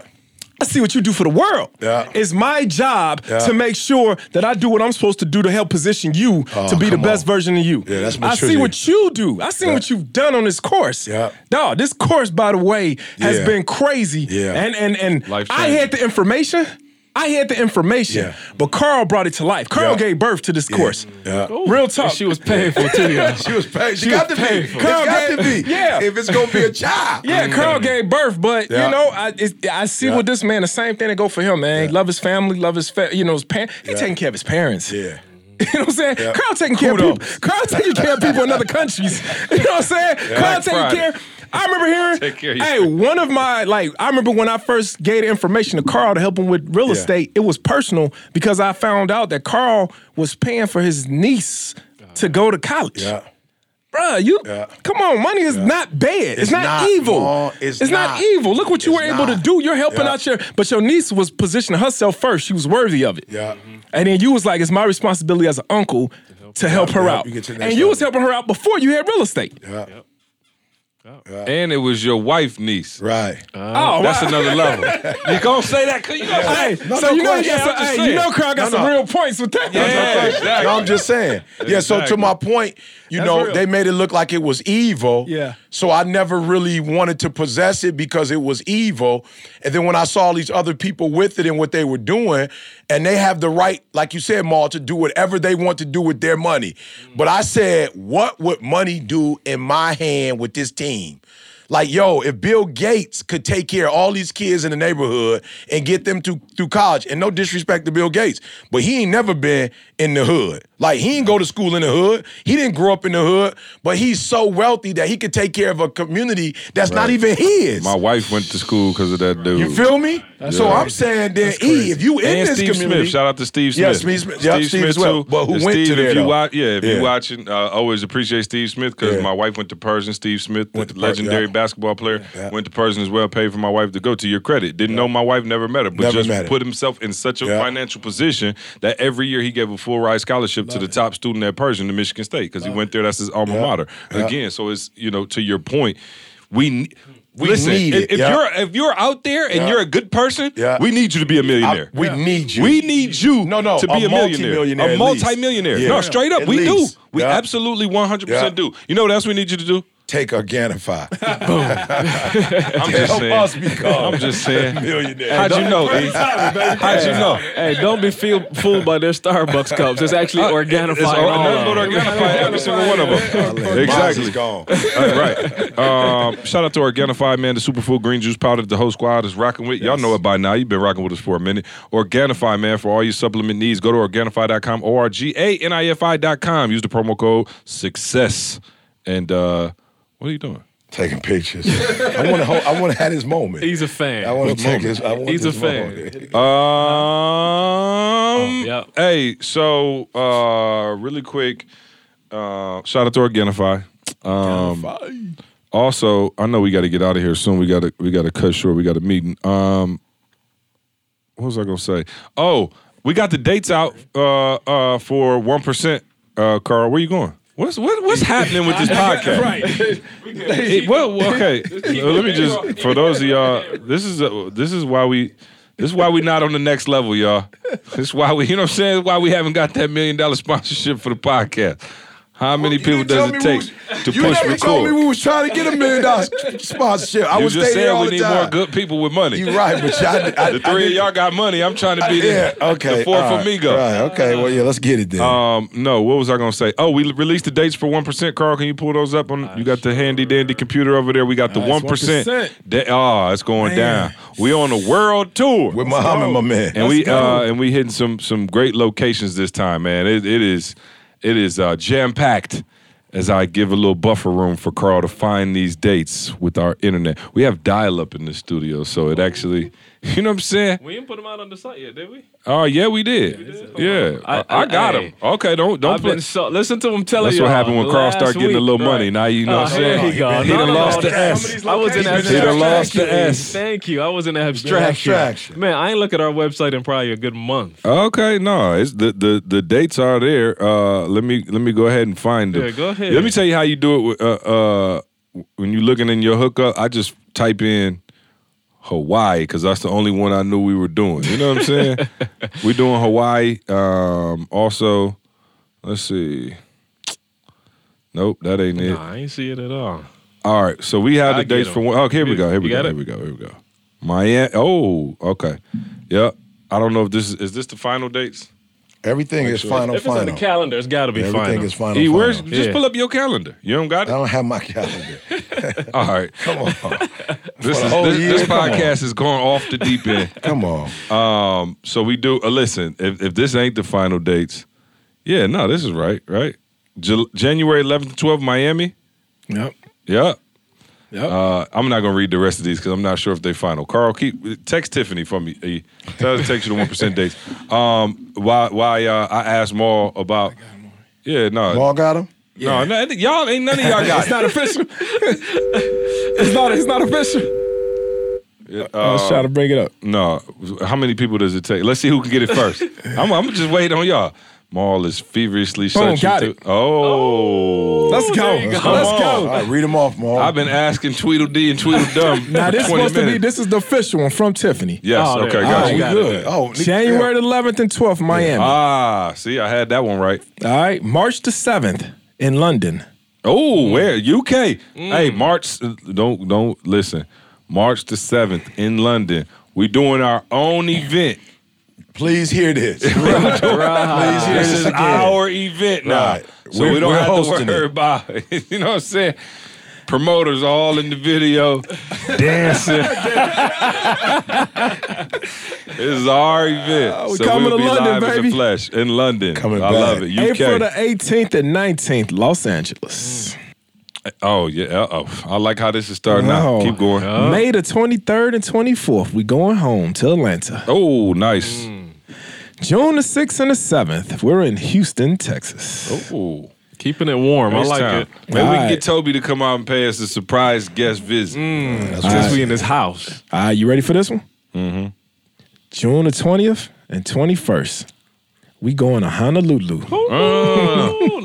I see what you do for the world. Yeah. It's my job Yeah. to make sure that I do what I'm supposed to do to help position you oh, to be the best on. version of you. Yeah, that's I see what you do. I see what you've done on this course. Yeah. Dog, this course, by the way, has Yeah. been crazy. Yeah. And and and I had the information. I had the information, Yeah. but Carl brought it to life. Carl Yeah. gave birth to this course. Yeah. Real talk. And she was painful too, y'all. <laughs> She was paid. She, She got was to be. painful. It's Carl got to be. yeah. If it's gonna be a child. <laughs> Yeah, Carl gave birth, but Yeah. you know, I it's, I see Yeah. with this man the same thing that go for him, man. He love his family, love his fa- you know his parents. He taking care of his parents. Yeah. <laughs> You know what I'm saying? Yeah. Carl taking care of people. Carl taking care of people in other countries. You know what I'm saying? Carl taking Friday. care. I remember hearing. Take care of hey, one of my like, I remember when I first gave the information to Carl to help him with real Yeah. estate. It was personal because I found out that Carl was paying for his niece to go to college. Yeah. Bruh, you Yeah. come on, money is not bad. It's, It's not, not, evil. Ma. It's not. not. evil. Look what you It's were able to do. You're helping Yeah. out your but your niece was positioning herself first. She was worthy of it. Yeah. And then you was like, it's my responsibility as an uncle to help her help out. you to and you was helping her out before you had real estate. Yeah. And it was your wife niece. Right. oh, That's wow. another level. you gonna say that? Cause you gonna say Hey, No, so no you know, question. you, got I'm some, hey, you know, Carl got No, some real points with that. Yeah, exactly. No, I'm just saying. Yeah, so to my point, you That's know, real. they made it look like it was evil. Yeah. So I never really wanted to possess it because it was evil. And then when I saw all these other people with it and what they were doing, and they have the right, like you said, Maul, to do whatever they want to do with their money. Mm. But I said, what would money do in my hand with this team? Like, yo, if Bill Gates could take care of all these kids in the neighborhood and get them to, through college, and no disrespect to Bill Gates, but he ain't never been in the hood. Like, he didn't go to school in the hood. He didn't grow up in the hood, but he's so wealthy that he could take care of a community that's not even his. My wife went to school because of that dude. you feel me? so Yeah. I'm saying then, E, if you in and this Steve community, Smith. Shout out to Steve Smith. Yeah, Steve Smith. Yeah, Steve as well. too. But who And went to there, If you though? watch, yeah, if Yeah. you watching, uh, always appreciate Steve Smith because Yeah. my wife went to Pershing. Steve Smith, the Went to legendary yeah. Basketball player, Yeah. went to Pershing as well. Paid for my wife to go. To your credit, didn't know my wife, never met her, but Never just put himself in such a Yeah. financial position that every year he gave a full ride scholarship to the top student at Pershing to Michigan State because he went there. That's his alma Yeah. mater. Yeah. Again, so it's you know to your point, we. We Listen, need if, it, if yeah. you're if you're out there and Yeah. you're a good person, Yeah. we need you to be a millionaire. I- we need you. We need you No, no, to be a a, millionaire. A multi-millionaire. Yeah. No, straight up, At we least. do. We Yeah. absolutely 100% Yeah. do. You know what else we need you to do? Take Organifi. <laughs> I'm just Help saying. us become I'm just saying. millionaires. How'd you know, E? How'd you know? Hey, don't be feel, fooled by their Starbucks cups. It's actually Organifi. It's all, and all but. Organifi, every single one of them. Exactly. gone. Uh, right. Um, shout out to Organifi, man, the superfood green juice powder that the whole squad is rocking with. Y'all know it by now. You've been rocking with us for a minute. Organifi, man, for all your supplement needs, go to Organifi.com, O-R-G-A-N-I-F-I.com. Use the promo code SUCCESS. And uh, what are you doing? Taking pictures. I want to. I want to have his moment. He's a fan. I want to take his. I want He's a this fan. moment. <laughs> Um, yep. Hey, so uh, really quick, uh, shout out to Organifi. Um, also, I know we got to get out of here soon. We got to we got to cut short. We got a meeting. Um, what was I gonna say? Oh, we got the dates out uh, uh, for one percent. Uh, Carl, where you going? What's what, what's happening with this <laughs> podcast? right. It- well, okay. Let me just for those of y'all. This is uh, this is why we. This is why we not on the next level, y'all. This is why we, you know what I'm saying? Why we haven't got that million dollar sponsorship for the podcast. How many You people does it me take we was- to you push never told me we was trying to get a million dollar <laughs> sponsorship. I You was just staying there said all we need time. more good people with money. You right, but y'all, I, the three of y'all got money. I'm trying to be the, Yeah. Okay. the fourth all right, amigo. Right. Okay. Well, yeah. Let's get it then. Um, no, what was I gonna say? Oh, we released the dates for one percent. Carl, can you pull those up on? You got the handy dandy computer over there. We got the one percent. 1%. Oh, it's going down. We on a world tour. With Muhammad, my man. and we go. uh, and we hitting some some great locations this time, man. It, it is it is uh, jam packed. As I give a little buffer room for Carl to find these dates with our internet, we have dial up in the studio, so it actually, <laughs> you know what I'm saying? We didn't put them out on the site yet, did we? Oh yeah, we did. Yeah, I, I- I got hey. him. Okay, don't don't I've play. been so. Listen to him telling you. That's what happened when Carl started getting a little money. Now you know what I'm saying. There you go. He No, done no, lost no, the no. S. I was in He done abstraction. lost the S. Thank you. I was in abstraction. abstraction. Man, I ain't look at our website in probably a good month. Okay, no, it's the, the the dates are there. Uh, let me let me go ahead and find them. Yeah, go ahead. Let me tell you how you do it. With, uh, uh, when you're looking in your hookup, I just type in Hawaii because that's the only one I knew we were doing. You know what I'm saying? <laughs> we're doing Hawaii. Um, also, let's see. Nope, that ain't it. Nah, I ain't see it at all. All right, so we have I the dates for one. Oh, here we go. Here we go. Here we go. Here we go. Miami. Oh, okay. Yep. I don't know if this is is this the final dates. Everything is final. If it's on final. the calendar, it's got to be Everything final. is final. E, where's final. just Yeah. pull up your calendar. You don't got it. I don't have my calendar. <laughs> All right. Come on, <laughs> This is this, year? this Come on. podcast is going off the deep end. <laughs> come on. Um, so we do. Uh, listen, if if this ain't the final dates, yeah, no, this is right, right. J- January 11th to 12th, Miami. Yep. Yeah. Yep. Uh, I'm not gonna read the rest of these because I'm not sure if they're final. Carl, keep text Tiffany for me. Tell her to text you the one percent dates. Um, why why uh, I asked Maul about? Yeah, no, Maul got him. no, no, y'all ain't none of y'all got <laughs> it's not official. it's not. It's not official. it. I was Uh, trying to bring it up. No, how many people does it take? Let's see who can get it first. <laughs> I'm, I'm just waiting on y'all. Maul is feverishly Boom, searching. got to- it. Oh, Let's go. there you go. Let's go. All right, read them off, Maul. I've been asking Tweedledee and Tweedledum. <laughs> Now this for 20 supposed to be. minutes. This is the official one from Tiffany. Yes. Oh, okay. there- Got oh, you. we got good. it. Oh, January the 11th and 12th, Miami. Ah, see, I had that one right. All right, March the 7th in London. Oh, where UK? Hey, March. uh, Don't don't listen. March the seventh in London. We doing our own event. Please hear this. <laughs> Please hear This is again. our event now, Right. so We're- we don't we're have to worry it. about. <laughs> You know what I'm saying? Promoters all in the video, <laughs> dancing. this is our event. Uh, we so coming we'll to be London, live in baby. the flesh in London. Coming I love it. UK. April the 18th and 19th, Los Angeles. Mm. oh yeah. Oh, I like how this is starting out. Keep going. May the 23rd and 24th, we going home to Atlanta. Oh, nice. Mm. June the 6th and the 7th, we're in Houston, Texas. Oh. Keeping it warm. I like time. it. Maybe we All can right. get Toby to come out and pay us a surprise guest visit. Since we in his house. All right, you ready for this one? Mm-hmm. June the 20th and 21st, we going to Honolulu. <laughs>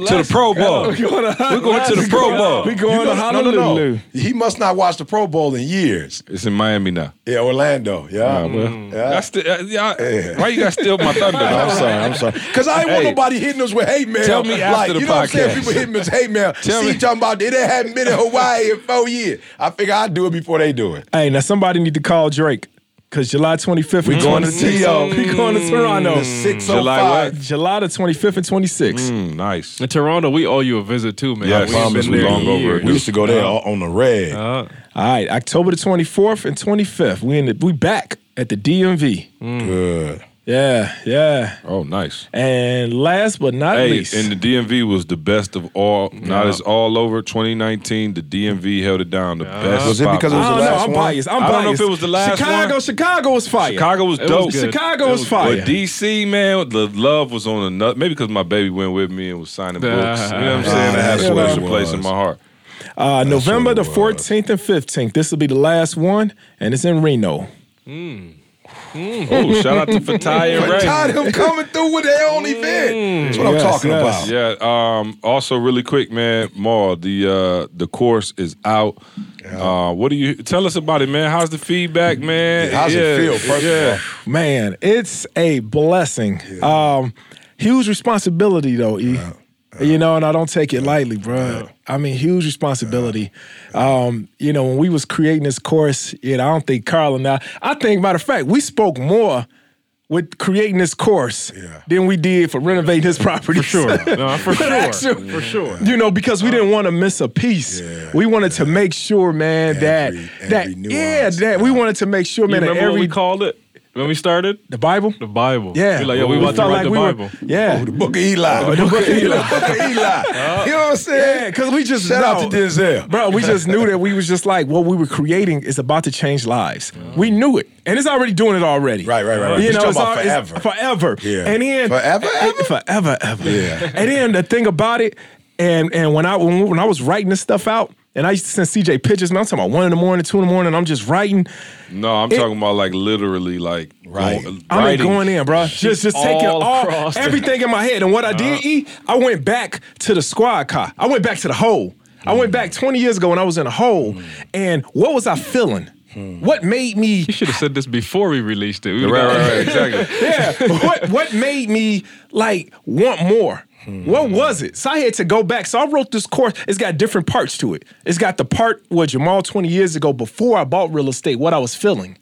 to the Pro Bowl. We're going to the Pro Bowl. We going to know- no, Honolulu. no, no. He must not watch the Pro Bowl in years. It's in Miami now. Yeah, Orlando. Yeah. yeah. That's the, uh, yeah, Why you got to steal my thunder? though? I'm sorry, I'm sorry. Because I ain't want Hey. nobody hitting us with hate mail. Tell me after like, the you know what I'm saying? podcast. People hitting us hate mail. Tell See, me. talking about they didn't haven't been in Hawaii in four years. I figure I'd do it before they do it. Hey, now somebody need to call Drake. Cause July 25th, we going to 26th. T.O. <laughs> We going to Toronto. The July what? July the 25th and 26th. Mm, nice. In Toronto, we owe you a visit too, man. Yes. we ain't Promise been we there long over. We used to go there all on the red. Uh, All right, October the 24th and 25th. We in the, we back at the DMV. Good. Yeah, yeah. Oh, nice. And last but not Hey, least, and the DMV was the best of all. Not as all over 2019. The DMV held it down. The best. Was it because it was I the don't know. last I'm one? biased. I'm I don't know biased. if it was the last Chicago, one. Chicago was fire. Chicago was was dope. good. Chicago It was was fire. But DC, man, the love was on another. Maybe because my baby went with me and was signing books. You know what I'm saying? That has a that's what special place in my heart. Uh, November the what it was. 14th and 15th. This will be the last one, and it's in Reno. Oh, shout out to Fatai and But Ray. tired of them coming through with their own event. That's what Yes, I'm talking yes. about. Yeah. Um. Also, really quick, man. Maul, the uh the course is out. Uh, what do you tell us about it, man? How's the feedback, man? How's it feel, first of yeah. Man, it's a blessing. Um, huge responsibility though, E. You know, and I don't take it lightly, bro. I mean, huge responsibility. Um, you know, when we was creating this course, you know, I don't think Carl and I. I think, matter of fact, we spoke more with creating this course Yeah. than we did for renovating his property. For sure. <laughs> No, for sure. Actually, For sure. You know, because we didn't want to miss a piece. Yeah. We wanted to make sure, man, that Every- that every yeah, nuance. that we wanted to make sure, You man, that remember what we called it when we started? the Bible. The Bible. Yeah, We like, yo, we, about to felt write the we were- Bible. yeah, oh, The Book of oh, Eli. the Book of Eli. the Book of Eli. You know what I'm saying? Yeah, because we just Shout out to Denzel. bro. We just knew that we was just like what we were creating is about to change lives. We knew it, and it's already doing it already. Right, right, right, right. You You're know, talking it's, about al- it's forever. forever. Yeah. And then Forever, and- ever? forever, ever. Yeah. And then the thing about it, and and when I when, when I was writing this stuff out, and I used to send CJ pictures, man. I'm talking about one in the morning, two in the morning. I'm just writing. No, I'm It- talking about like literally, like Right. going- I mean, going in, bro. Just, just taking all all, the- everything in my head. And what I did, uh-huh. E, I went back to the squad car. I went back to the hole. I went back 20 years ago when I was in a hole. Mm. And what was I feeling? Hmm. What made me? You should have said this before we released it. We Right, right, right, exactly. <laughs> Yeah. what What made me like want more? What was it? So I had to go back. So I wrote this course. It's got different parts to it. It's got the part where Jemal 20 years ago, before I bought real estate, what I was feeling.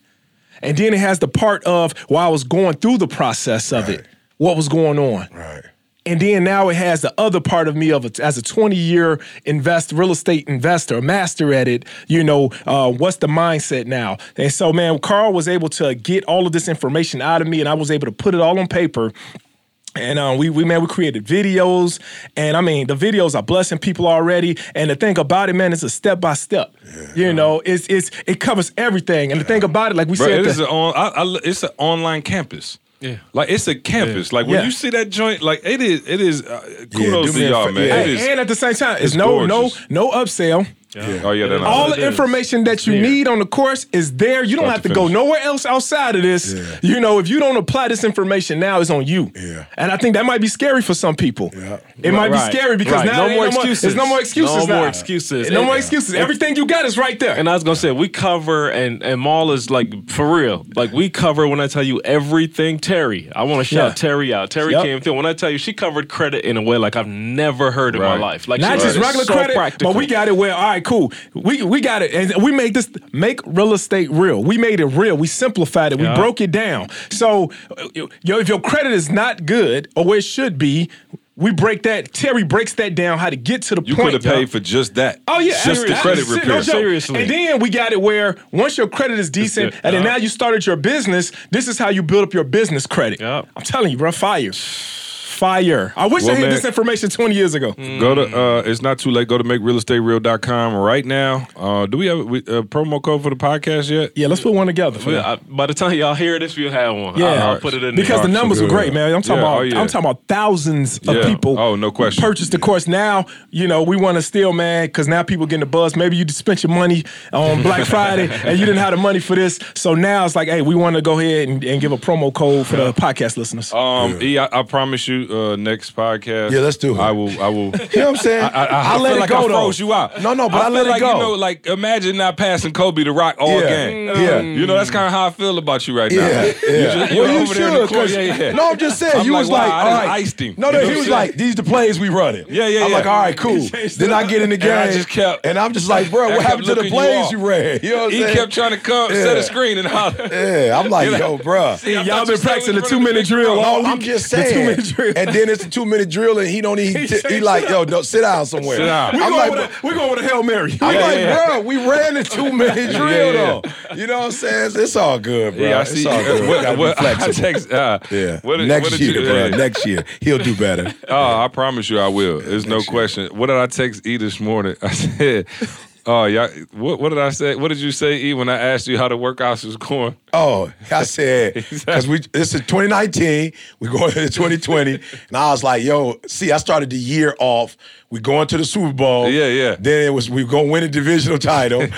And then it has the part of while I was going through the process of it, what was going on. Right. And then now it has the other part of me of a, as a 20 year invest real estate investor, master at it. You know, uh, what's the mindset now? And so, man, Carl was able to get all of this information out of me, and I was able to put it all on paper. And uh, we, we, man, we created videos, and I mean, the videos are blessing people already. And the thing about it, man, it's a step by step. You know, it's it's it covers everything. And the thing about it, like we Bro, said, it is the- an on, I, I, it's an online campus. Yeah. Like it's a campus. Like when Yeah. you see that joint, like it is, it is. Uh, kudos do to y'all, man. yeah. It is. and at the same time, it's, it's no gorgeous. no no upsell. Oh yeah, that all the information that you There. need on the course is there. You don't Start have to to go nowhere else outside of this. Yeah. You know, if you don't apply this information now, it's on you. Yeah. And I think that might be scary for some people. Yeah. It might Right, be scary because right. now No ain't more There's excuses. no more excuses. No now. more excuses. No And- more excuses. Everything you got is right there. And I was gonna say we cover and and Maul is like for real. Like we cover when I tell you everything. Terry, I want to shout Yeah. Terry out. Terry Yep. came through. When I tell you she covered credit in a way like I've never heard in Right. my life. Like Not she just regular so credit, practical. but we got it where, all right, cool. We we got it. And we made this make real estate real. We made it real. We simplified it. We broke it down. So yo, if your credit is not good or where it should be, we break that. Terry breaks that down how to get to the You point. could have paid for just that. Oh yeah, just the credit repair. joke. Seriously. And then we got it where once your credit is decent, it. and then uh-huh. now you started your business. This is how you build up your business credit. Yeah. I'm telling you, bro, fire, fire. I wish Well, I had man- this information 20 years ago. Go to uh, it's not too late. Go to makerealestatereal.com right now. Uh, do we have a, we- a promo code for the podcast yet? Yeah, let's put one together. For Yeah. I- by the time y'all hear this, we'll have one. Yeah, I'll, I'll put it in because there. the numbers were good. great, man. I'm talking Yeah, about oh, yeah. I'm talking about thousands of Yeah. people. Oh, no question. Purchased the course. Now, you know, we want to steal, man, because now people getting the buzz. Maybe you spent your money on Black <laughs> Friday and you didn't have the money for this. So now it's like, hey, we want to go ahead and, and give a promo code for the podcast listeners. Um, E, I, I promise you, uh, next podcast. Yeah, let's do it. I will. I will. <laughs> You know what I'm saying? I, I, I, let feel it like go I though. you out. No, no, but I, feel let like, it go. You know, like imagine not passing Kobe to rock all Yeah, game. yeah. You know, that's kind of how I feel about you right now. Yeah, You yeah. just- well, you're you over there in the should. Yeah, yeah. No, I'm just saying. I'm you like, was wow, like, I all just right. iced him. No, no, You he was like, these the plays we running. Yeah, yeah, I'm like, all right, cool. then I get in the game. And I just kept- and I'm just like, bro, what happened to the looking you plays off. you, ran? You know what I'm saying? He saying? kept trying to come Yeah. set a screen and holler. Yeah, I'm like, yo, bro. I Y'all been practicing we the two minute drill. ball. all No, I'm week. just The saying. Two-minute <laughs> drill. And then it's a two minute drill, and he don't even. He, he like, yo, no, sit down somewhere. Sit down. we I'm going like, with a, we going with a hail mary. I'm Yeah, like, yeah. bro, we ran the two minute <laughs> drill Yeah, yeah. though. You know what I'm saying? It's, it's all good, bro. Yeah, I it's see. all good. What, Gotta be what, <laughs> I text, uh, yeah, what next what year, you- bro. yeah. Next year, he'll do better. Oh, I promise you I will. There's no question. What did I text E this morning? I said, oh, yeah. What, what did I say? What did you say, E, when I asked you how the workouts was going? Oh, I said <laughs> because we this is 2019, we going into 2020, and I was like, yo, see, I started the year off. We going to the Super Bowl. Yeah, yeah. Then it was we gonna win a divisional title, <laughs> and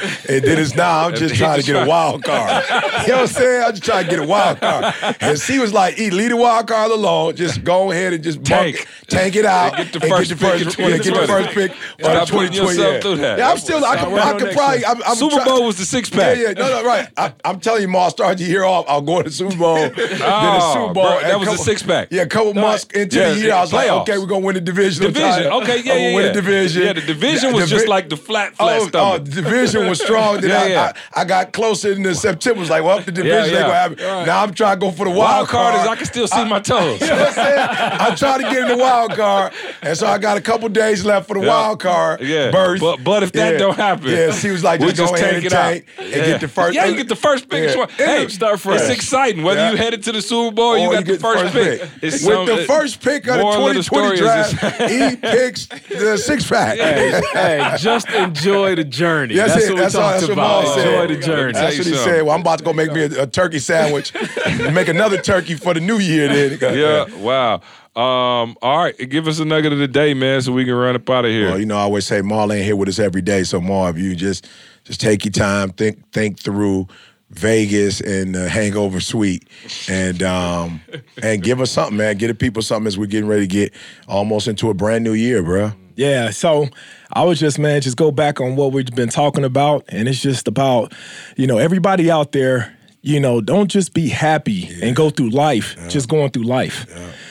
then it's now I'm just trying to get a wild card. <laughs> you know what I'm saying? I'm just trying to get a wild card. And she was like, "E, leave the wild card alone. Just go ahead and just Tank. tank, tank it out, And get the first get pick the first, yeah, get the first pick. Of putting 2020, yourself through that. Yeah, I'm still. I could, I could probably. I'm, I'm Super Bowl was the six pack. Yeah, yeah, no, no, right. I, I'm telling you, Ma, start the year off. I'll go to the Super Bowl. then the Oh, Super Bowl. that was a six-pack. Yeah, a couple months into the year, I was like, okay, we're gonna win the division. Division. Okay, yeah, I'm oh, yeah, win yeah. the division. Yeah, the division was divi- just like the flat, flat Oh, oh, the division was strong. <laughs> Then Yeah, I, yeah. I, I got closer in the September. Was like, well, the division Yeah, ain't gonna happen. Right. Now I'm trying to go for the wild, Wild card is I can still see my toes. <laughs> You know what I'm saying? I'm trying to get in the wild card, and so I got a couple days left for the wild card. Yeah. berth. But- but if that don't happen, yeah, she was like, we'll just, go just ahead take and it out. tank and get the first. Yeah, you uh, get the first pick. Yeah. Hey, start fresh. It's exciting. Whether you headed to the Super Bowl, or oh, you got the first, pick. With the first pick of the of 2020 draft, <laughs> he picks <laughs> the six pack. hey, hey, just enjoy the journey. That's, That's, what we that's all. talked That's about. Said. Enjoy the journey. That's what he said. Well, I'm about to go make me a, a turkey sandwich, and make another turkey for the new year. Then, <laughs> Yeah, wow. Um, all right, give us a nugget of the day, man, so we can run up out of here. Well, you know, I always say Maul ain't here with us every day. So, Maul, if you just just take your time, think think through Vegas and the Hangover Suite, and um, and give us something, man. Get the people something as we're getting ready to get almost into a brand new year, bro. Yeah, so I would just, man, just go back on what we've been talking about. And it's just about, you know, everybody out there, you know, don't just be happy and go through life, just going through life.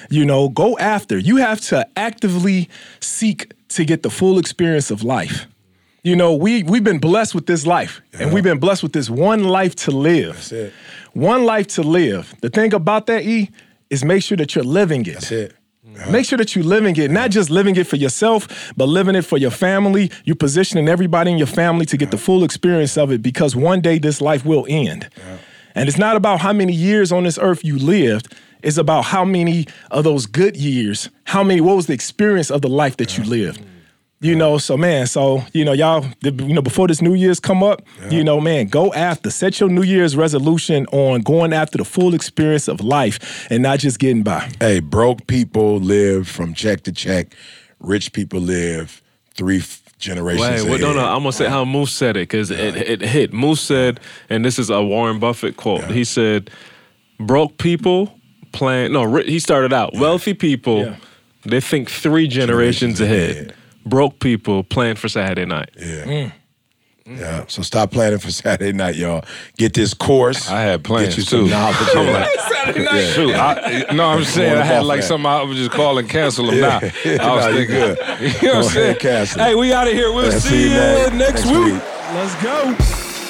You know, go after. You have to actively seek to get the full experience of life. You know, we we've been blessed with this life, and we've been blessed with this one life to live. That's it. One life to live. The thing about that, E, is make sure that you're living it. That's it. Make sure that you're living it, not just living it for yourself, but living it for your family. You're positioning everybody in your family to get the full experience of it because one day this life will end. And it's not about how many years on this earth you lived, it's about how many of those good years, how many, what was the experience of the life that you lived. You know, so man, so you know, y'all, you know, before this New Year's come up, you know, man, go after, set your New Year's resolution on going after the full experience of life and not just getting by. Hey, broke people live from check to check. Rich people live three f- generations. Wait, well, no, no. ahead. I'm gonna say how Moose said it because it, it hit. Moose said, and this is a Warren Buffett quote. He said, "Broke people plan." No, he started out. Wealthy people, Yeah. they think three generations, Generations ahead. ahead. Broke people plan for Saturday night. Yeah. Mm. Yeah. Mm. So stop planning for Saturday night, y'all. Get this course. I had plans Get you too. some knowledge. I'm like, Shoot, I, no, I'm saying I had like something I was just call and cancel them now. Yeah. <laughs> I was No, thinking, good. you know what I'm saying? cancel. Hey, we out of here. We'll Yeah, see, you next- next, next week. week. Let's go.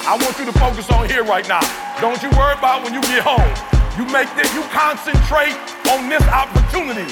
I want you to focus on here right now. Don't you worry about when you get home. You make this, you concentrate on this opportunity.